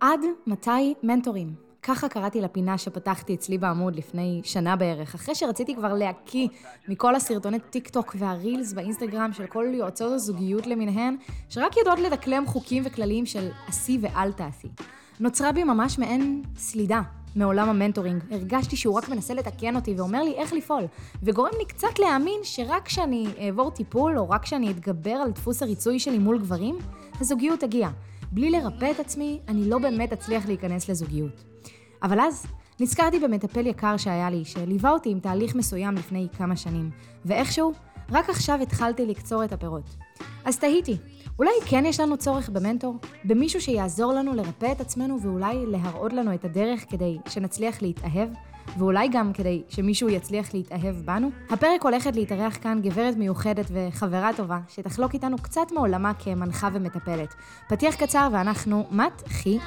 עד מתי מנטורים? ככה קראתי לפינה שפתחתי אצלי בעמוד לפני שנה בערך, אחרי שרציתי כבר להקיא מכל הסרטוני טיק טוק והרילס באינסטגרם של כל יועצות הזוגיות למיניהן, שרק יודעות לדקלם חוקים וכללים של עשי ואל תעשי. נוצרה בי ממש מעין סלידה מעולם ה mentoring. הרגשתי שהוא רק מנסה לתקן אותי ואומר לי איך לפעול, וגורם לי קצת להאמין שרק כשאני אעבור טיפול, או רק כשאני אתגבר על דפוס הריצוי שלי מול גברים, הזוגיות תגיע. בלי לרפא את עצמי, אני לא באמת אצליח להיכנס לזוגיות. אבל אז נזכרתי במטפל יקר שהיה לי, שליווה אותי עם תהליך מסוים לפני כמה שנים, ואיכשהו, רק עכשיו התחלתי לקצור את הפירות. אז תהיתי, אולי כן יש לנו צורך במנטור? במישהו שיעזור לנו לרפא את עצמנו ואולי להראות לנו את הדרך כדי שנצליח להתאהב? ואולי גם כדי שמישהו יצליח להתאהב בנו? הפרק הולכת להתארח כאן גברת מיוחדת וחברה טובה, שתחלוק איתנו קצת מעולמה כמנחה ומטפלת. פתיח קצר ואנחנו מתחילים.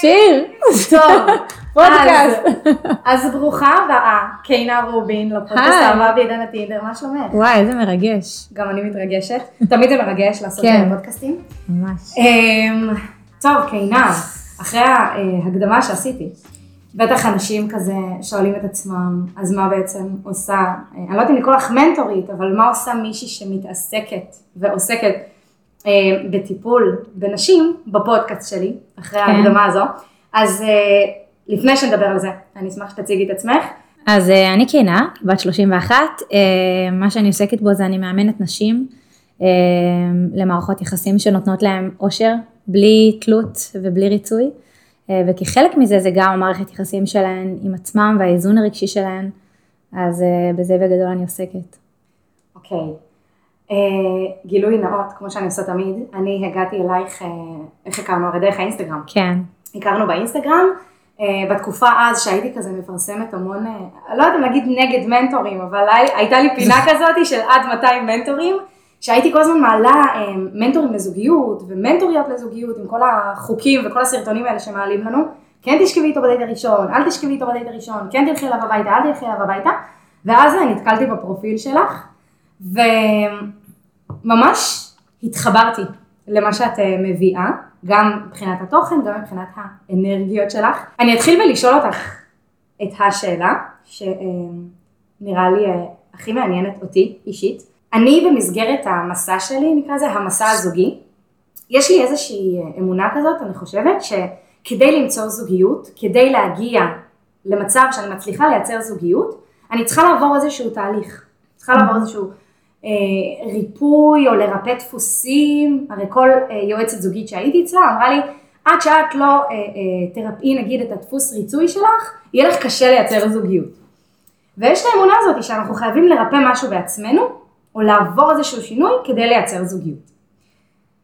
שיר! טוב, פודקאסט. אז ברוכה הבאה, קיינה רובין, לפודקאסט. האהבה בעידן הטינדר, מה שלומך? וואי, איזה מרגש. גם אני מתרגשת, תמיד זה מרגש לעשות כן. כאלה פודקאסטים. ממש. אמ, טוב, קיינה, אחרי ההקדמה שעשיתי, בטח אנשים כזה שואלים את עצמם, אז מה בעצם עושה, אה, אני לא יודעת אם לקרוא לך מנטורית, אבל מה עושה מישהי שמתעסקת ועוסקת אה, בטיפול בנשים בפודקאסט שלי, אחרי כן. ההקדמה הזו. אז אה, לפני שנדבר על זה, אני אשמח שתציגי את עצמך. אז אה, אני קינה, בת 31, אה, מה שאני עוסקת בו זה אני מאמנת נשים אה, למערכות יחסים שנותנות להם אושר, בלי תלות ובלי ריצוי, וכחלק מזה זה גם המערכת יחסים שלהן עם עצמם והאיזון הרגשי שלהן, אז בזה בגדול אני עוסקת. אוקיי. אה, גילוי נאות, כמו שאני עושה תמיד, אני הגעתי אלייך, אה, איך הכרנו? הרי דרך האינסטגרם. כן, הכרנו באינסטגרם, בתקופה אז שהייתי כזה מפרסמת המון, אה, לא יודעת אם להגיד נגד מנטורים, אבל הי- הייתה לי פינה כזאת של עד 200 מנטורים, שהייתי כל הזמן מעלה אה, מנטורים לזוגיות ומנטוריות לזוגיות עם כל החוקים וכל הסרטונים האלה שמעלים לנו, כן תשכבי איתו בדייט הראשון, אל תשכבי איתו בדייט הראשון, כן תלכי אליו הביתה, אל תלכי אליו הביתה, ואז אה, נתקלתי בפרופיל שלך, וממש התחברתי למה שאת אה, מביאה, גם מבחינת התוכן, גם מבחינת האנרגיות שלך. אני אתחיל בלשאול אותך את השאלה, שנראה לי אה, הכי מעניינת אותי אישית. אני במסגרת המסע שלי, נקרא לזה המסע הזוגי, יש לי איזושהי אה, אמונה כזאת, אני חושבת, שכדי למצוא זוגיות, כדי להגיע למצב שאני מצליחה לייצר זוגיות, אני צריכה לעבור איזשהו תהליך. צריכה לעבור איזשהו ריפוי או לרפא דפוסים, הרי כל אה, יועצת זוגית שהייתי אצלה אמרה לי, עד שאת לא אה, אה, תרפאי נגיד את הדפוס ריצוי שלך, יהיה לך קשה לייצר זוגיות. ויש את האמונה הזאת שאנחנו חייבים לרפא משהו בעצמנו, או לעבור איזשהו שינוי כדי לייצר זוגיות.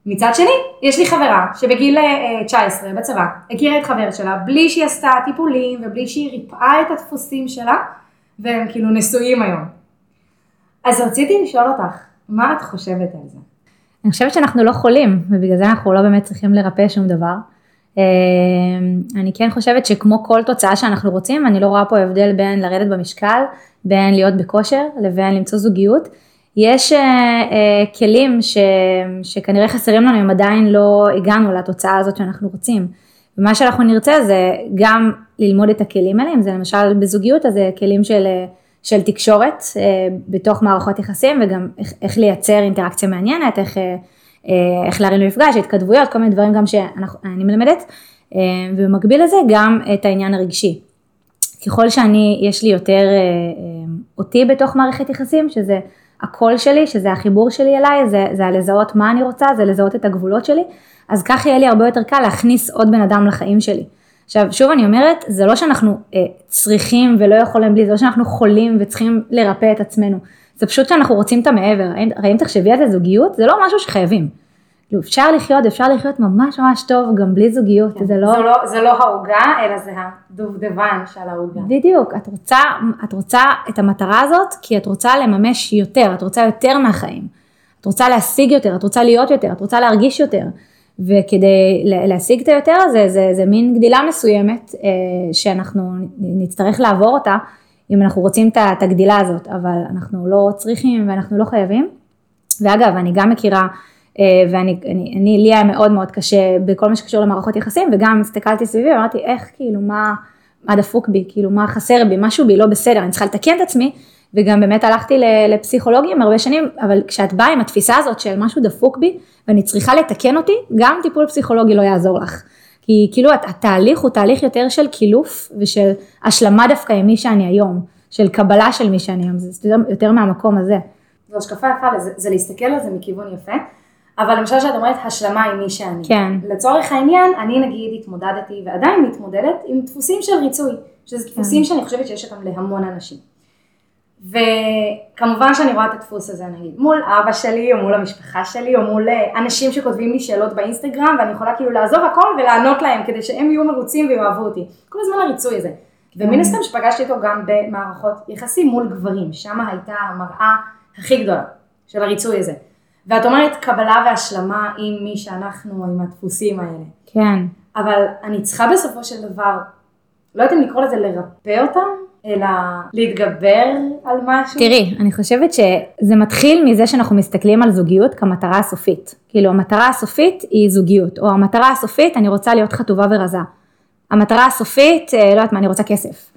מצד שני, יש לי חברה שבגיל אה, 19 בצבא הכירה את חבר שלה בלי שהיא עשתה טיפולים ובלי שהיא ריפאה את הדפוסים שלה, והם כאילו נשואים היום. אז רציתי לשאול אותך, מה את חושבת על זה? אני חושבת שאנחנו לא חולים, ובגלל זה אנחנו לא באמת צריכים לרפא שום דבר. אה, אני כן חושבת שכמו כל תוצאה שאנחנו רוצים, אני לא רואה פה הבדל בין לרדת במשקל, בין להיות בכושר, לבין למצוא זוגיות. יש אה, אה, כלים ש, שכנראה חסרים לנו אם עדיין לא הגענו לתוצאה הזאת שאנחנו רוצים. ומה שאנחנו נרצה זה גם ללמוד את הכלים האלה, אם זה למשל בזוגיות, אז זה כלים של, של תקשורת אה, בתוך מערכות יחסים, וגם איך, איך לייצר אינטראקציה מעניינת, איך, אה, אה, איך להרים למפגש, התכתבויות, כל מיני דברים גם שאני מלמדת, ובמקביל לזה גם את העניין הרגשי. ככל שאני, יש לי יותר אותי בתוך מערכת יחסים, שזה הקול שלי, שזה החיבור שלי אליי, זה, זה לזהות מה אני רוצה, זה לזהות את הגבולות שלי, אז כך יהיה לי הרבה יותר קל להכניס עוד בן אדם לחיים שלי. עכשיו, שוב אני אומרת, זה לא שאנחנו אה, צריכים ולא יכולים בלי, זה לא שאנחנו חולים וצריכים לרפא את עצמנו, זה פשוט שאנחנו רוצים את המעבר, הרי אם תחשבי על זה זוגיות, זה לא משהו שחייבים. כאילו, אפשר לחיות, אפשר לחיות ממש ממש טוב גם בלי זוגיות, זה לא... זה לא, זה לא העוגה, אלא זה הדובדבן של העוגה. בדיוק, את רוצה, את רוצה את המטרה הזאת כי את רוצה לממש יותר, את רוצה יותר מהחיים. את רוצה להשיג יותר, את רוצה להיות יותר, את רוצה להרגיש יותר. וכדי לה- להשיג את היותר הזה, זה, זה מין גדילה מסוימת אה, שאנחנו נצטרך לעבור אותה אם אנחנו רוצים את הגדילה הזאת, אבל אנחנו לא צריכים ואנחנו לא חייבים. ואגב, אני גם מכירה, אה, ואני, אני, אני, לי היה מאוד מאוד קשה בכל מה שקשור למערכות יחסים, וגם הסתכלתי סביבי ואמרתי, איך, כאילו, מה, מה דפוק בי, כאילו, מה חסר בי, משהו בי לא בסדר, אני צריכה לתקן את עצמי, וגם באמת הלכתי לפסיכולוגים הרבה שנים, אבל כשאת באה עם התפיסה הזאת של משהו דפוק בי, ואני צריכה לתקן אותי, גם טיפול פסיכולוגי לא יעזור לך. כי כאילו התהליך הוא תהליך יותר של קילוף ושל השלמה דווקא עם מי שאני היום, של קבלה של מי שאני היום, זה יותר, יותר מהמקום הזה. זו השקפה יפה, זה, זה להסתכל על זה מכיוון יפה, אבל למשל שאת אומרת השלמה עם מי שאני. כן. לצורך העניין, אני נגיד התמודדתי ועדיין מתמודדת עם דפוסים של ריצוי, שזה דפוסים כן. שאני חושבת שיש אותם להמון אנשים. וכמובן שאני רואה את הדפוס הזה נגיד מול אבא שלי או מול המשפחה שלי או מול אה, אנשים שכותבים לי שאלות באינסטגרם ואני יכולה כאילו לעזוב הכל ולענות להם כדי שהם יהיו מרוצים ויאהבו אותי. כל הזמן הריצוי הזה. ומן הסתם שפגשתי אותו גם במערכות יחסים מול גברים, שם הייתה המראה הכי גדולה של הריצוי הזה. ואת אומרת קבלה והשלמה עם מי שאנחנו, עם הדפוסים האלה. כן. אבל אני צריכה בסופו של דבר, לא יודעת אם לקרוא לזה לרפא אותם, אלא להתגבר על משהו? תראי, אני חושבת שזה מתחיל מזה שאנחנו מסתכלים על זוגיות כמטרה הסופית. כאילו המטרה הסופית היא זוגיות, או המטרה הסופית אני רוצה להיות חטובה ורזה. המטרה הסופית, אה, לא יודעת מה, אני רוצה כסף.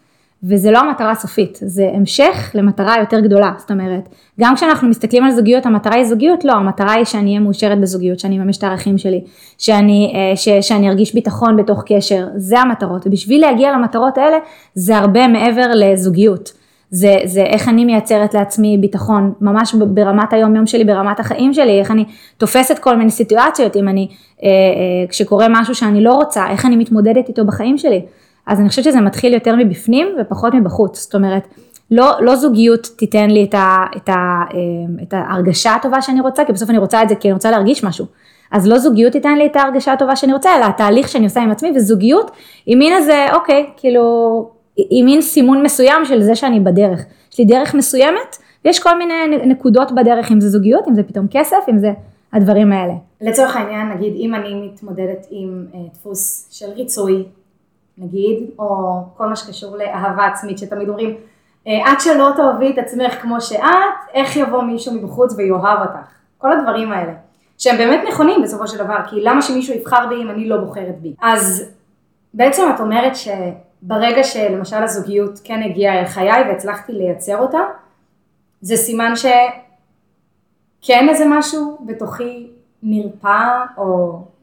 וזה לא המטרה הסופית, זה המשך למטרה יותר גדולה, זאת אומרת, גם כשאנחנו מסתכלים על זוגיות, המטרה היא זוגיות, לא, המטרה היא שאני אהיה מאושרת בזוגיות, שאני אממש את הערכים שלי, שאני, אה, ש, שאני ארגיש ביטחון בתוך קשר, זה המטרות, ובשביל להגיע למטרות האלה, זה הרבה מעבר לזוגיות. זה, זה איך אני מייצרת לעצמי ביטחון, ממש ברמת היום יום שלי, ברמת החיים שלי, איך אני תופסת כל מיני סיטואציות, אם אני, אה, אה, כשקורה משהו שאני לא רוצה, איך אני מתמודדת איתו בחיים שלי. אז אני חושבת שזה מתחיל יותר מבפנים ופחות מבחוץ, זאת אומרת, לא, לא זוגיות תיתן לי את, ה, את, ה, אה, את ההרגשה הטובה שאני רוצה, כי בסוף אני רוצה את זה כי אני רוצה להרגיש משהו. אז לא זוגיות תיתן לי את ההרגשה הטובה שאני רוצה, אלא התהליך שאני עושה עם עצמי, וזוגיות היא מין איזה, אוקיי, כאילו, היא מין סימון מסוים של זה שאני בדרך. יש לי דרך מסוימת, ויש כל מיני נקודות בדרך, אם זה זוגיות, אם זה פתאום כסף, אם זה הדברים האלה. לצורך העניין, נגיד, אם אני מתמודדת עם אה, דפוס של ריצוי, נגיד, או כל מה שקשור לאהבה עצמית, שתמיד אומרים, אה, עד שלא תאהבי את עצמך כמו שאת, איך יבוא מישהו מבחוץ ויאהב אותך? כל הדברים האלה, שהם באמת נכונים בסופו של דבר, כי למה שמישהו יבחר בי אם אני לא בוחרת בי? אז בעצם את אומרת שברגע שלמשל הזוגיות כן הגיעה אל חיי והצלחתי לייצר אותה, זה סימן שכן איזה משהו בתוכי נרפא, או,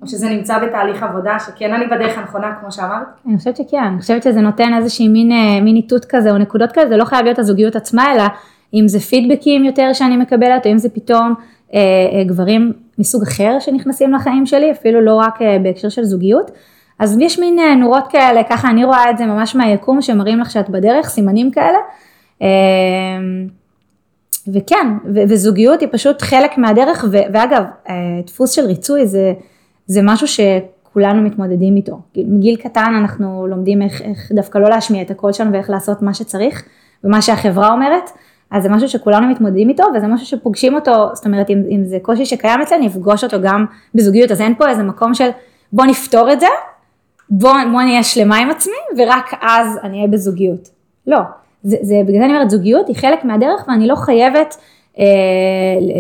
או שזה נמצא בתהליך עבודה, שכן אני בדרך הנכונה, כמו שאמרת? אני חושבת שכן, אני חושבת שזה נותן איזושהי מין, אה, מין איתות כזה, או נקודות כאלה, זה לא חייב להיות הזוגיות עצמה, אלא אם זה פידבקים יותר שאני מקבלת, או אם זה פתאום אה, אה, גברים מסוג אחר שנכנסים לחיים שלי, אפילו לא רק אה, בהקשר של זוגיות. אז יש מין אה, נורות כאלה, ככה אני רואה את זה ממש מהיקום, שמראים לך שאת בדרך, סימנים כאלה. אה, וכן, וזוגיות היא פשוט חלק מהדרך, ו- ואגב, אה, דפוס של ריצוי זה, זה משהו שכולנו מתמודדים איתו. מגיל קטן אנחנו לומדים איך, איך דווקא לא להשמיע את הקול שלנו ואיך לעשות מה שצריך, ומה שהחברה אומרת, אז זה משהו שכולנו מתמודדים איתו, וזה משהו שפוגשים אותו, זאת אומרת, אם, אם זה קושי שקיים אצלנו, נפגוש אותו גם בזוגיות, אז אין פה איזה מקום של בוא נפתור את זה, בוא, בוא נהיה שלמה עם עצמי, ורק אז אני אהיה בזוגיות. לא, זה, זה בגלל זה אני אומרת, זוגיות היא חלק מהדרך ואני לא חייבת אה,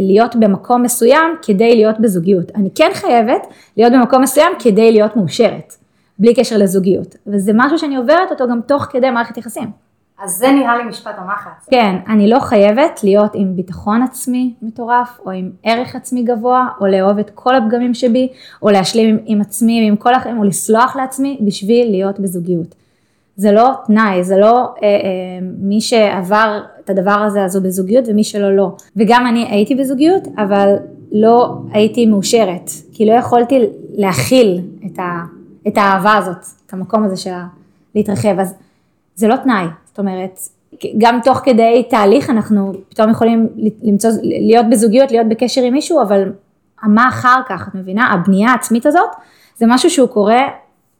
להיות במקום מסוים כדי להיות בזוגיות. אני כן חייבת להיות במקום מסוים כדי להיות מאושרת, בלי קשר לזוגיות. וזה משהו שאני עוברת אותו גם תוך כדי מערכת יחסים. אז זה נראה לי משפט המחץ. כן, אני לא חייבת להיות עם ביטחון עצמי מטורף, או עם ערך עצמי גבוה, או לאהוב את כל הפגמים שבי, או להשלים עם, עם עצמי ועם כל החיים, או לסלוח לעצמי בשביל להיות בזוגיות. זה לא תנאי, זה לא אה, אה, מי שעבר את הדבר הזה אז הוא בזוגיות ומי שלא לא. וגם אני הייתי בזוגיות, אבל לא הייתי מאושרת, כי לא יכולתי להכיל את, ה, את האהבה הזאת, את המקום הזה של להתרחב, אז זה לא תנאי, זאת אומרת, גם תוך כדי תהליך אנחנו פתאום יכולים למצוא, להיות בזוגיות, להיות בקשר עם מישהו, אבל מה אחר כך, את מבינה? הבנייה העצמית הזאת, זה משהו שהוא קורה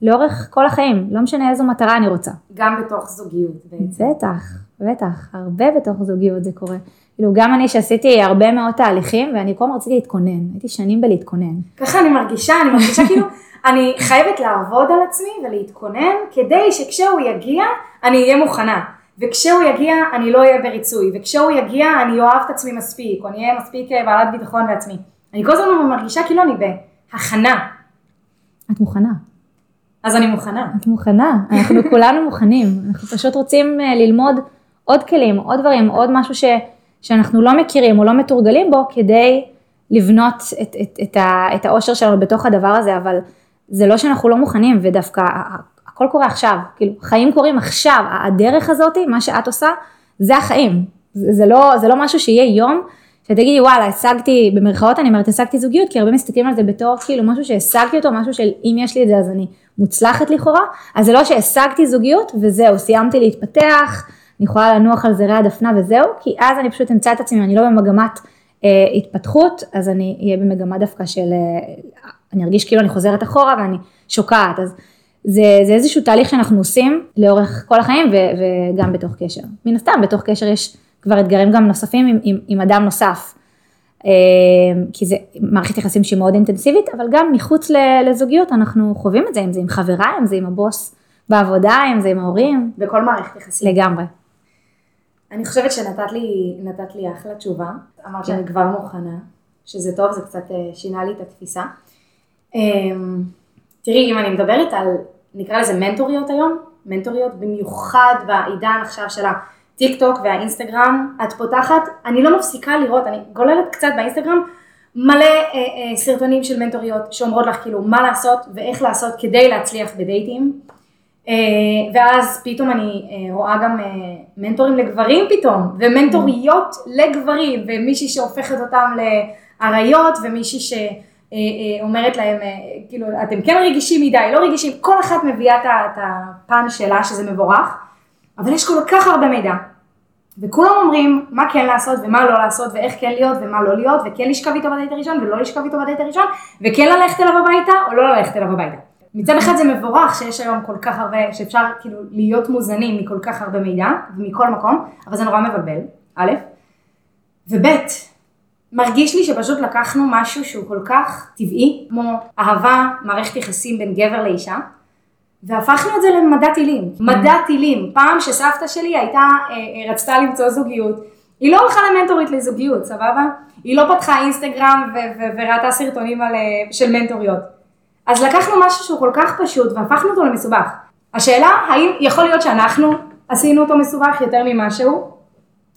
לאורך כל החיים, לא משנה איזו מטרה אני רוצה. גם בתוך זוגיות בעצם. בטח, בטח, הרבה בתוך זוגיות זה קורה. כאילו גם אני שעשיתי הרבה מאוד תהליכים ואני כל הזמן רציתי להתכונן, הייתי שנים בלהתכונן. ככה אני מרגישה, אני מרגישה כאילו אני חייבת לעבוד על עצמי ולהתכונן כדי שכשהוא יגיע אני אהיה מוכנה. וכשהוא יגיע אני לא אהיה בריצוי, וכשהוא יגיע אני אוהב את עצמי מספיק, או אני אהיה מספיק אה, בעלת ביטחון בעצמי. אני כל הזמן מרגישה כאילו אני בהכנה. את מוכנה. אז אני מוכנה. את מוכנה, אנחנו כולנו מוכנים, אנחנו פשוט רוצים אה, ללמוד עוד כלים, עוד דברים, עוד משהו ש, שאנחנו לא מכירים או לא מתורגלים בו כדי לבנות את, את, את, ה, את האושר שלנו בתוך הדבר הזה, אבל זה לא שאנחנו לא מוכנים ודווקא הכל קורה עכשיו, כאילו חיים קורים עכשיו, הדרך הזאת, מה שאת עושה, זה החיים, זה, זה, לא, זה לא משהו שיהיה יום שתגידי וואלה השגתי, במרכאות אני אומרת השגתי זוגיות, כי הרבה מסתכלים על זה בתור כאילו משהו שהשגתי אותו, משהו של אם יש לי את זה אז אני מוצלחת לכאורה, אז זה לא שהשגתי זוגיות וזהו, סיימתי להתפתח, אני יכולה לנוח על זרי הדפנה וזהו, כי אז אני פשוט אמצא את עצמי, אני לא במגמת אה, התפתחות, אז אני אהיה במגמה דווקא של, אה, אני ארגיש כאילו אני חוזרת אחורה ואני שוקעת, אז זה, זה איזשהו תהליך שאנחנו עושים לאורך כל החיים ו, וגם בתוך קשר. מן הסתם, בתוך קשר יש כבר אתגרים גם נוספים עם, עם, עם אדם נוסף. אה, כי זה מערכת יחסים שהיא מאוד אינטנסיבית, אבל גם מחוץ לזוגיות אנחנו חווים את זה, אם זה עם חברה, אם זה עם הבוס בעבודה, אם זה עם ההורים. בכל מערכת יחסים. לגמרי. אני חושבת שנתת לי, נתת לי אחלה תשובה, אמרת שאני כבר מוכנה, שזה טוב, זה קצת אה, שינה לי את התפיסה. אמ, תראי, אם אני מדברת על, נקרא לזה מנטוריות היום, מנטוריות במיוחד בעידן עכשיו של הטיק טוק והאינסטגרם, את פותחת, אני לא מפסיקה לראות, אני גוללת קצת באינסטגרם, מלא אה, אה, סרטונים של מנטוריות שאומרות לך כאילו מה לעשות ואיך לעשות כדי להצליח בדייטים. אה, ואז פתאום אני אה, רואה גם אה, מנטורים לגברים פתאום, ומנטוריות לגברים, ומישהי שהופכת אותם לאריות, ומישהי שאומרת להם, כאילו, אתם כן רגישים מדי, לא רגישים, כל אחת מביאה את הפן שלה, שזה מבורך, אבל יש כל כך הרבה מידע. וכולם אומרים מה כן לעשות ומה לא לעשות ואיך כן להיות ומה לא להיות וכן לשכב איתו בדייט הראשון ולא לשכב איתו בדייט הראשון וכן ללכת אליו הביתה או לא ללכת אליו הביתה. מצד אחד זה מבורך שיש היום כל כך הרבה, שאפשר כאילו להיות מוזנים מכל כך הרבה מידע ומכל מקום, אבל זה נורא מבלבל, א', וב', מרגיש לי שפשוט לקחנו משהו שהוא כל כך טבעי, כמו אהבה, מערכת יחסים בין גבר לאישה, והפכנו את זה למדע טילים, מדע טילים. פעם שסבתא שלי הייתה, אה, אה, רצתה למצוא זוגיות, היא לא הלכה למנטורית לזוגיות, סבבה? היא לא פתחה אינסטגרם וראתה סרטונים על, אה, של מנטוריות. אז לקחנו משהו שהוא כל כך פשוט והפכנו אותו למסובך. השאלה, האם יכול להיות שאנחנו עשינו אותו מסובך יותר ממשהו?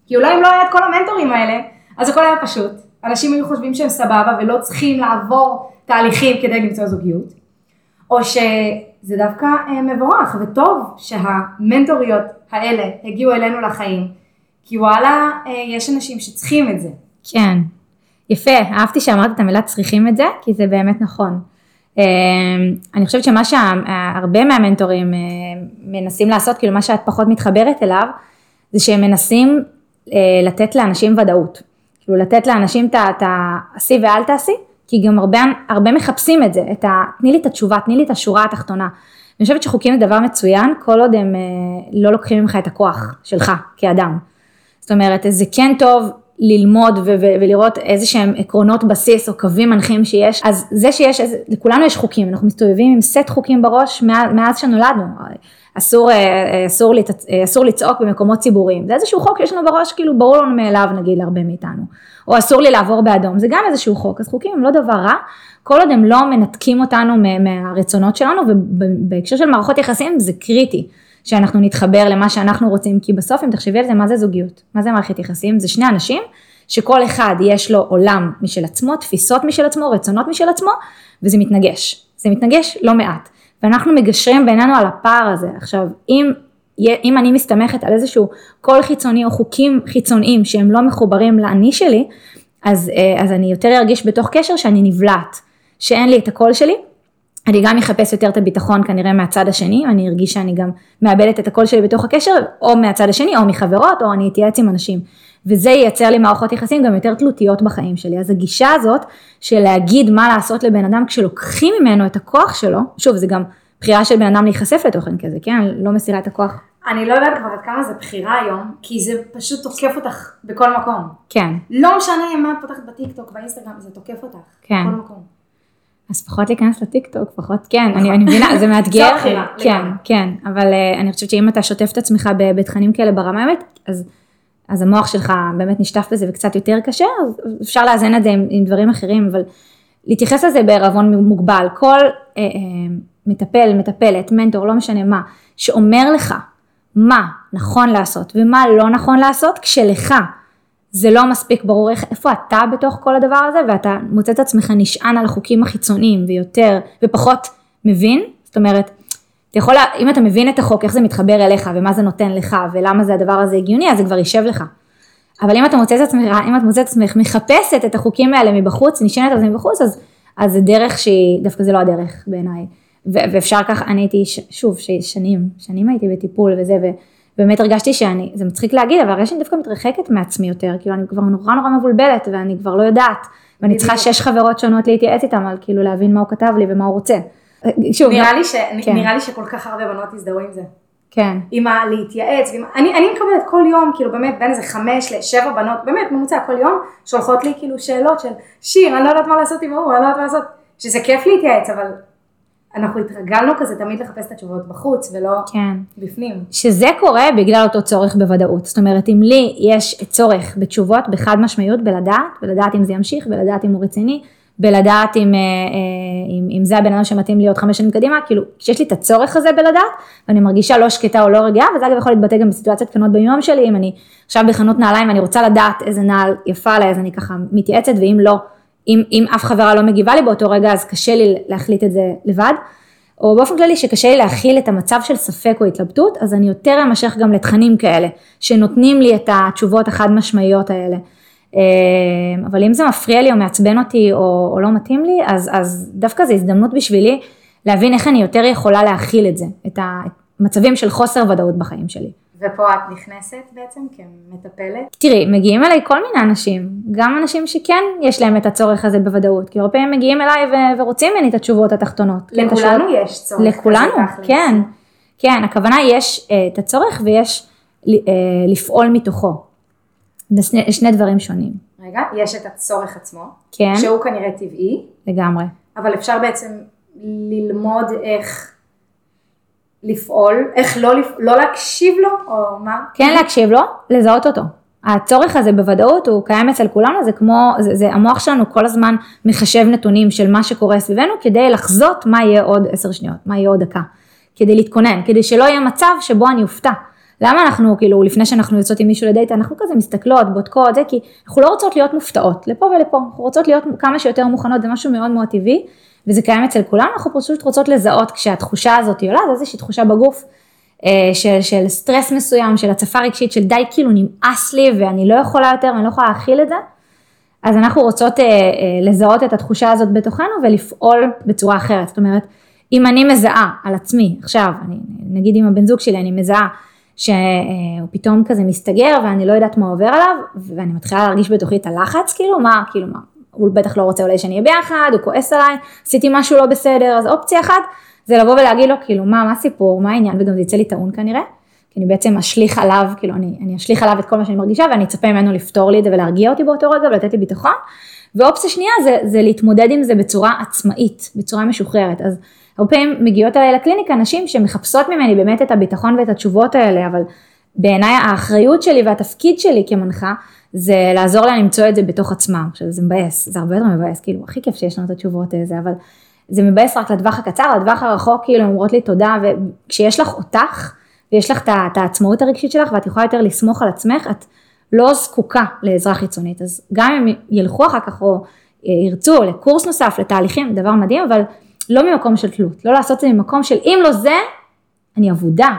כי אולי אם לא היה את כל המנטורים האלה, אז הכל היה פשוט. אנשים היו חושבים שהם סבבה ולא צריכים לעבור תהליכים כדי למצוא זוגיות. או שזה דווקא אה, מבורך וטוב שהמנטוריות האלה הגיעו אלינו לחיים. כי וואלה, אה, יש אנשים שצריכים את זה. כן, יפה, אהבתי שאמרת את המילה צריכים את זה, כי זה באמת נכון. אמ, אני חושבת שמה שהרבה מהמנטורים אה, מנסים לעשות, כאילו מה שאת פחות מתחברת אליו, זה שהם מנסים אה, לתת לאנשים ודאות. כאילו לתת לאנשים את העשי ואל תעשי, כי גם הרבה, הרבה מחפשים את זה, את ה... תני לי את התשובה, תני לי את השורה התחתונה. אני חושבת שחוקים זה דבר מצוין, כל עוד הם אה, לא לוקחים ממך את הכוח שלך כאדם. זאת אומרת, זה כן טוב ללמוד ו- ו- ולראות איזה שהם עקרונות בסיס או קווים מנחים שיש, אז זה שיש, איזה, לכולנו יש חוקים, אנחנו מסתובבים עם סט חוקים בראש מאז, מאז שנולדנו, אסור, אה, אה, אסור, אה, אסור לצעוק במקומות ציבוריים, זה איזשהו חוק שיש לנו בראש, כאילו ברור לנו מאליו נגיד להרבה מאיתנו, או אסור לי לעבור באדום, זה גם איזשהו חוק, אז חוקים הם לא דבר רע, כל עוד הם לא מנתקים אותנו מהרצונות שלנו, ובהקשר של מערכות יחסים זה קריטי. שאנחנו נתחבר למה שאנחנו רוצים, כי בסוף אם תחשבי על זה, מה זה זוגיות? מה זה מערכת יחסים? זה שני אנשים שכל אחד יש לו עולם משל עצמו, תפיסות משל עצמו, רצונות משל עצמו, וזה מתנגש. זה מתנגש לא מעט. ואנחנו מגשרים בינינו על הפער הזה. עכשיו, אם, אם אני מסתמכת על איזשהו קול חיצוני או חוקים חיצוניים שהם לא מחוברים לאני שלי, אז, אה, אז אני יותר ארגיש בתוך קשר שאני נבלעת, שאין לי את הקול שלי, אני גם אחפש יותר את הביטחון כנראה מהצד השני, אני ארגיש שאני גם מאבדת את הקול שלי בתוך הקשר, או מהצד השני, או מחברות, או אני אתייעץ עם אנשים. וזה ייצר לי מערכות יחסים גם יותר תלותיות בחיים שלי. אז הגישה הזאת של להגיד מה לעשות לבן אדם כשלוקחים ממנו את הכוח שלו, שוב זה גם בחירה של בן אדם להיחשף לתוכן כזה, כן? אני לא מסירה את הכוח. אני לא יודעת כבר עד כמה זה בחירה היום, כי זה פשוט תוקף אותך בכל מקום. כן. לא משנה מה את פותחת בטיקטוק, באינסטגרם, זה תוקף אותך. כן. בכל מקום. אז פחות להיכנס לטיקטוק, פחות, כן, אני, אני מבינה, זה מאתגר, כן. כן, אבל uh, אני חושבת שאם אתה שוטף את עצמך בתכנים כאלה ברמה האמת, אז, אז המוח שלך באמת נשטף בזה וקצת יותר קשה, אז אפשר לאזן את זה עם, עם דברים אחרים, אבל להתייחס לזה בערבון מוגבל, כל uh, uh, מטפל, מטפלת, מנטור, לא משנה מה, שאומר לך מה נכון לעשות ומה לא נכון לעשות, כשלך זה לא מספיק ברור איך, איפה אתה בתוך כל הדבר הזה, ואתה מוצא את עצמך נשען על החוקים החיצוניים ויותר, ופחות מבין, זאת אומרת, אתה יכול, אם אתה מבין את החוק, איך זה מתחבר אליך, ומה זה נותן לך, ולמה זה הדבר הזה הגיוני, אז זה כבר יישב לך. אבל אם אתה מוצא את עצמך, אם את מוצאת את עצמך מחפשת את החוקים האלה מבחוץ, נשענת על זה מבחוץ, אז, אז זה דרך שהיא, דווקא זה לא הדרך בעיניי. ו- ואפשר ככה, אני הייתי, ש- שוב, שנים, שנים הייתי בטיפול וזה, ובאמת הרגשתי שאני, זה מצחיק להגיד, אבל הרגשתי שאני דווקא מתרחקת מעצמי יותר, כאילו אני כבר נורא נורא מבולבלת, ואני כבר לא יודעת, ואני צריכה. שש חברות שונות להתייעץ איתם, על כאילו להבין מה הוא כתב לי ומה הוא רוצה. שוב, נראה לי, ש... כן. נראה לי שכל כך הרבה בנות הזדהו עם זה. כן, עם ה... להתייעץ, ועם... אני, אני מקבלת כל יום, כאילו באמת בין איזה חמש לשבע בנות, באמת ממוצע כל יום, שולחות לי כאילו שאלות של שיר, אני לא יודעת מה לעשות עם ההוא, אני לא יודעת מה לעשות, שזה כיף להתייעץ, אבל אנחנו התרגלנו כזה תמיד לחפש את התשובות בחוץ ולא כן. בפנים. שזה קורה בגלל אותו צורך בוודאות. זאת אומרת, אם לי יש צורך בתשובות בחד משמעיות, בלדעת, בלדעת אם זה ימשיך, בלדעת אם הוא רציני, בלדעת אם, אה, אה, אם, אם זה הבן אדם שמתאים לי עוד חמש שנים קדימה, כאילו, כשיש לי את הצורך הזה בלדעת, ואני מרגישה לא שקטה או לא רגיעה, וזה אגב יכול להתבטא גם בסיטואציות קטנות ביום שלי, אם אני עכשיו בחנות נעליים ואני רוצה לדעת איזה נעל יפה עליי, אז אני ככה מתייעצת, ואם לא, אם, אם אף חברה לא מגיבה לי באותו רגע, אז קשה לי להחליט את זה לבד. או באופן כללי שקשה לי להכיל את המצב של ספק או התלבטות, אז אני יותר אמשך גם לתכנים כאלה, שנותנים לי את התשובות החד משמעיות האלה. אה, אבל אם זה מפריע לי או מעצבן אותי או, או לא מתאים לי, אז, אז דווקא זו הזדמנות בשבילי להבין איך אני יותר יכולה להכיל את זה, את המצבים של חוסר ודאות בחיים שלי. ופה את נכנסת בעצם כמטפלת. תראי, מגיעים אליי כל מיני אנשים, גם אנשים שכן יש להם את הצורך הזה בוודאות, כי הרבה פעמים מגיעים אליי ו- ורוצים ממני את התשובות התחתונות. כי את השאלות- לכולנו יש צורך לכולנו. כן, כן, הכוונה יש אה, את הצורך ויש אה, לפעול מתוכו. זה שני, שני דברים שונים, רגע, יש את הצורך עצמו, כן, שהוא כנראה טבעי, לגמרי, אבל אפשר בעצם ללמוד איך לפעול, איך לא, לפ... לא להקשיב לו, או מה? כן להקשיב לו, לזהות אותו. הצורך הזה בוודאות הוא קיים אצל כולנו, זה כמו, זה, זה המוח שלנו כל הזמן מחשב נתונים של מה שקורה סביבנו כדי לחזות מה יהיה עוד עשר שניות, מה יהיה עוד דקה, כדי להתכונן, כדי שלא יהיה מצב שבו אני אופתע. למה אנחנו, כאילו, לפני שאנחנו יוצאות עם מישהו לדייט, אנחנו כזה מסתכלות, בודקות, זה כי אנחנו לא רוצות להיות מופתעות, לפה ולפה, אנחנו רוצות להיות כמה שיותר מוכנות, זה משהו מאוד מאוד טבעי, וזה קיים אצל כולנו, אנחנו פשוט רוצות לזהות כשהתחושה הזאת עולה, זה איזושהי תחושה בגוף אה, של, של סטרס מסוים, של הצפה רגשית, של די כאילו נמאס לי ואני לא יכולה יותר ואני לא יכולה להכיל את זה, אז אנחנו רוצות אה, אה, לזהות את התחושה הזאת בתוכנו ולפעול בצורה אחרת. זאת אומרת, אם אני מזהה על עצמי, עכשיו, אני, נגיד עם הבן זוג שלי, אני מזהה שהוא פתאום כזה מסתגר ואני לא יודעת מה עובר עליו, ואני מתחילה להרגיש בתוכי את הלחץ, כאילו מה, כאילו מה, הוא בטח לא רוצה אולי שאני אהיה ביחד, הוא כועס עליי, עשיתי משהו לא בסדר, אז אופציה אחת זה לבוא ולהגיד לו, כאילו, מה, מה הסיפור, מה העניין, וגם זה יצא לי טעון כנראה, כי אני בעצם אשליך עליו, כאילו, אני, אני אשליך עליו את כל מה שאני מרגישה, ואני אצפה ממנו לפתור לי את זה ולהרגיע אותי באותו רגע ולתת לי ביטחון. ואופציה שנייה זה, זה להתמודד עם זה בצורה עצמאית, בצורה משוחררת. אז הרבה פעמים מגיעות אליי לקליניקה נשים שמחפשות ממני באמת את הביטחון ואת התשובות האלה, אבל בעיניי האחריות שלי והתפקיד שלי כמנחה, זה לעזור להם למצוא את זה בתוך עצמם. עכשיו זה מבאס, זה הרבה יותר מבאס, כאילו, הכי כיף שיש לנו את התשובות האלה, אבל זה מבאס רק לטווח הקצר, לטווח הרחוק, כאילו, אומרות לי תודה, וכשיש לך אותך, ויש לך את העצמאות הרגשית שלך, ואת יכולה יותר לסמוך על עצמך, את לא זקוקה לעזרה חיצונית. אז גם אם ילכו אחר כך, או ירצו לקורס נוסף, לתהליכים, דבר מדהים, אבל לא ממקום של תלות, לא לעשות את זה ממקום של אם לא זה, אני אבודה,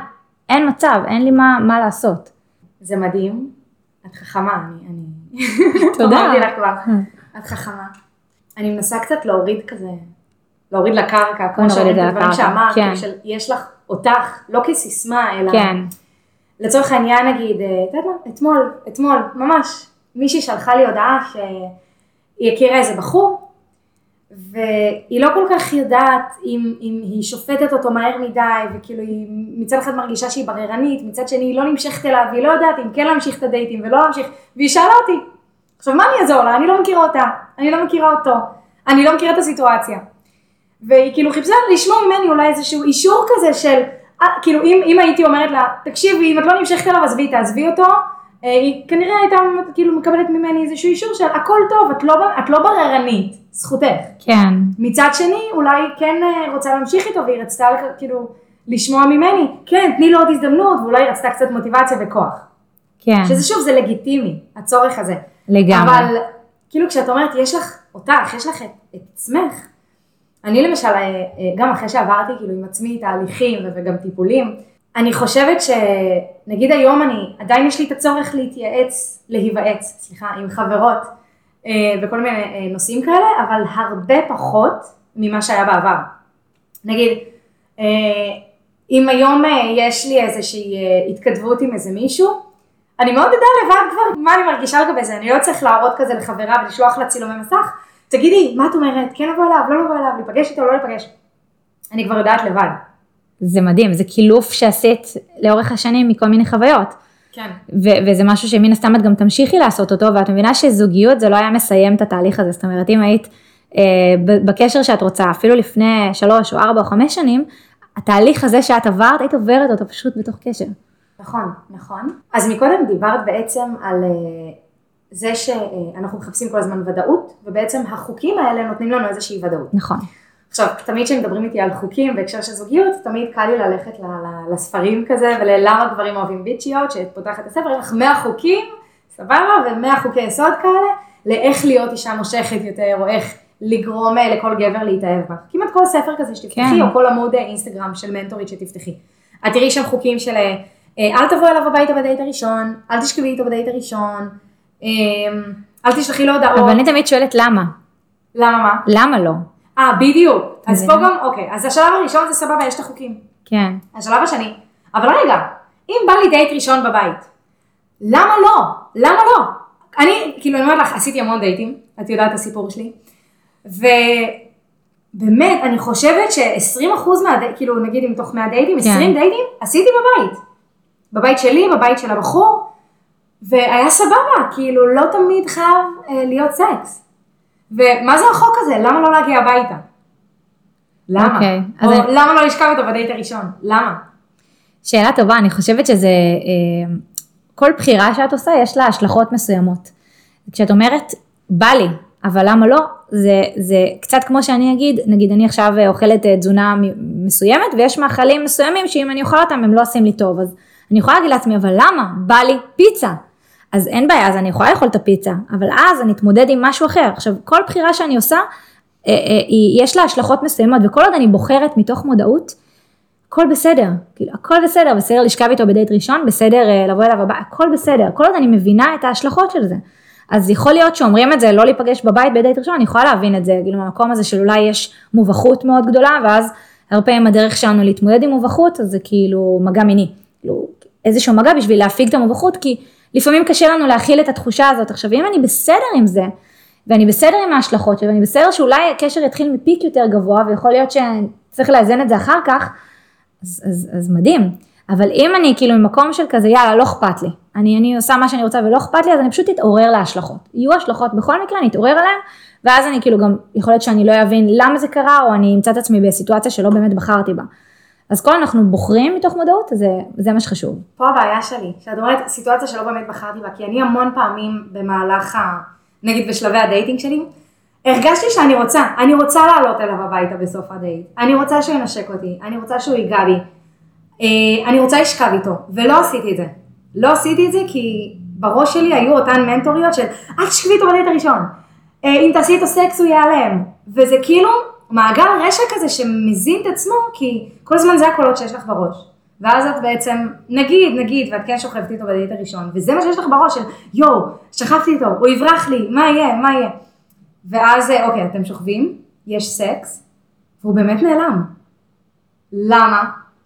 אין מצב, אין לי מה, מה לעשות. זה מדהים, את חכמה, אני... אני... תודה. אמרתי לך כבר, את חכמה. אני מנסה קצת להוריד כזה, להוריד לקרקע, כמו נוריד שאומרים את את זה הדברים לקרקע, שאמרת, כן. של יש לך אותך, לא כסיסמה, אלא כן, לצורך העניין נגיד, אה, את יודעת מה, אתמול, אתמול, ממש, מישהי שלחה לי הודעה שהיא הכירה איזה בחור, והיא לא כל כך יודעת אם, אם היא שופטת אותו מהר מדי, וכאילו היא מצד אחד מרגישה שהיא בררנית, מצד שני היא לא נמשכת אליו, והיא לא יודעת אם כן להמשיך את הדייטים ולא להמשיך, והיא שאלה אותי, עכשיו מה אני אעזור לה? אני לא מכירה אותה, אני לא מכירה אותו, אני לא מכירה את הסיטואציה. והיא כאילו חיפשה לשמוע ממני אולי איזשהו אישור כזה של, אה, כאילו אם, אם הייתי אומרת לה, תקשיבי, אם את לא נמשכת אליו עזבי, תעזבי אותו, היא כנראה הייתה כאילו מקבלת ממני איזשהו אישור של הכל טוב, את לא, את לא בררנית, זכותך. כן. מצד שני, אולי כן אה, רוצה להמשיך איתו והיא רצתה כאילו לשמוע ממני, כן, תני לו עוד הזדמנות, ואולי היא רצתה קצת מוטיבציה וכוח. כן. שזה שוב, זה לגיטימי, הצורך הזה. לגמרי. אבל כאילו כשאת אומרת, יש לך אותך, יש לך את, את עצמך, אני למשל, אה, אה, גם אחרי שעברתי כאילו עם עצמי תהליכים וגם טיפולים, אני חושבת שנגיד היום אני, עדיין יש לי את הצורך להתייעץ, להיוועץ, סליחה, עם חברות וכל מיני נושאים כאלה, אבל הרבה פחות ממה שהיה בעבר. נגיד, אם היום יש לי איזושהי התכתבות עם איזה מישהו, אני מאוד יודע לבד כבר מה אני מרגישה לגבי זה, אני לא צריך להראות כזה לחברה ולשלוח לה צילומי מסך, תגידי, מה את אומרת, כן לבוא אליו, לא לבוא אליו, להיפגש איתו, לא להיפגש. אני כבר יודעת לבד. זה מדהים, זה קילוף שעשית לאורך השנים מכל מיני חוויות. כן. ו- וזה משהו שמן הסתם את גם תמשיכי לעשות אותו, ואת מבינה שזוגיות זה לא היה מסיים את התהליך הזה, זאת אומרת אם היית אה, בקשר שאת רוצה, אפילו לפני שלוש או ארבע או חמש שנים, התהליך הזה שאת עברת, היית עוברת אותו פשוט בתוך קשר. נכון, נכון. אז מקודם דיברת בעצם על אה, זה שאנחנו מחפשים כל הזמן ודאות, ובעצם החוקים האלה נותנים לנו איזושהי ודאות. נכון. עכשיו, תמיד כשמדברים איתי על חוקים בהקשר של זוגיות, תמיד קל לי ללכת לספרים כזה וללמה גברים אוהבים ביצ'יות, שאת פותחת את הספר, יש לך 100 חוקים, סבבה, ו-100 חוקי יסוד כאלה, לאיך להיות אישה מושכת יותר, או איך לגרום אה, לכל גבר להתאהב בה. כמעט כל ספר כזה שתפתחי, כן. או כל עמוד אינסטגרם של מנטורית שתפתחי. את תראי שם חוקים של אה, אל תבוא אליו הביתה בדייט הראשון, אל תשכבי איתו בדייט הראשון, אה, אל תשלחי לו הודעות. אבל אני תמיד שואלת למה. למה מה? למה לא? אה, בדיוק. אז פה גם, אוקיי, אז השלב הראשון זה סבבה, יש את החוקים. כן. השלב השני, אבל רגע, אם בא לי דייט ראשון בבית, למה לא? למה לא? אני, כאילו, אני אומרת לך, עשיתי המון דייטים, את יודעת את הסיפור שלי, ובאמת, אני חושבת ש-20% מהדייטים, כאילו, נגיד אם מתוך 100 דייטים, כן. 20 דייטים, עשיתי בבית. בבית שלי, בבית של הבחור, והיה סבבה, כאילו לא תמיד חייב אה, להיות סקס. ומה זה החוק הזה? למה לא להגיע הביתה? למה? Okay, אוקיי, או אני... למה לא לשכב איתו בדייט הראשון? למה? שאלה טובה, אני חושבת שזה, אה, כל בחירה שאת עושה יש לה השלכות מסוימות. כשאת אומרת, בא לי, אבל למה לא? זה, זה קצת כמו שאני אגיד, נגיד אני עכשיו אוכלת אה, תזונה מסוימת ויש מאכלים מסוימים שאם אני אוכל אותם הם לא עושים לי טוב, אז אני יכולה להגיד לעצמי, אבל למה? בא לי פיצה. אז אין בעיה, אז אני יכולה לאכול את הפיצה, אבל אז אני אתמודד עם משהו אחר. עכשיו, כל בחירה שאני עושה, אה, אה, יש לה השלכות מסוימות, וכל עוד אני בוחרת מתוך מודעות, הכל בסדר, כאילו הכל בסדר, בסדר לשכב איתו בדייט ראשון, בסדר אה, לבוא אליו הבא, הכל בסדר, כל עוד אני מבינה את ההשלכות של זה. אז יכול להיות שאומרים את זה, לא להיפגש בבית בדייט ראשון, אני יכולה להבין את זה, כאילו מהמקום הזה של אולי יש מובכות מאוד גדולה, ואז הרבה פעמים הדרך שלנו להתמודד עם מובכות, אז זה כאילו מגע מיני. כאילו איזשהו מגע בשביל להפיג את המובכות, כי לפעמים קשה לנו להכיל את התחושה הזאת. עכשיו, אם אני בסדר עם זה, ואני בסדר עם ההשלכות שלי, ואני בסדר שאולי הקשר יתחיל מפיק יותר גבוה, ויכול להיות שצריך לאזן את זה אחר כך, אז, אז, אז מדהים. אבל אם אני כאילו ממקום של כזה, יאללה, לא אכפת לי, אני, אני עושה מה שאני רוצה ולא אכפת לי, אז אני פשוט אתעורר להשלכות. יהיו השלכות בכל מקרה, אני אתעורר עליהן, ואז אני כאילו גם, יכול להיות שאני לא אבין למה זה קרה, או אני אמצא את עצמי בסיטואציה שלא באמת בחרתי בה. אז כל אנחנו בוחרים מתוך מודעות, זה, זה מה שחשוב. פה הבעיה שלי, שאת אומרת סיטואציה שלא באמת בחרתי בה, כי אני המון פעמים במהלך, ה, נגיד בשלבי ה dating שלי, הרגשתי שאני רוצה, אני רוצה לעלות אליו הביתה בסוף הדייט, אני רוצה שהוא ינשק אותי, אני רוצה שהוא ייגע בי, אה, אני רוצה לשכב איתו, ולא עשיתי את זה. לא עשיתי את זה כי בראש שלי היו אותן מנטוריות של אל תשכבי איתו בדייט הראשון, אה, אם תעשי איתו סקס הוא ייעלם, וזה כאילו מעגל רשע כזה שמזין את עצמו, כי כל הזמן זה הקולות שיש לך בראש. ואז את בעצם, נגיד, נגיד, ואת כן שוכבת איתו בדייט הראשון, וזה מה שיש לך בראש של יואו, שכבתי איתו, הוא יברח לי, מה יהיה, מה יהיה. ואז, אוקיי, אתם שוכבים, יש סקס, והוא באמת נעלם. למה?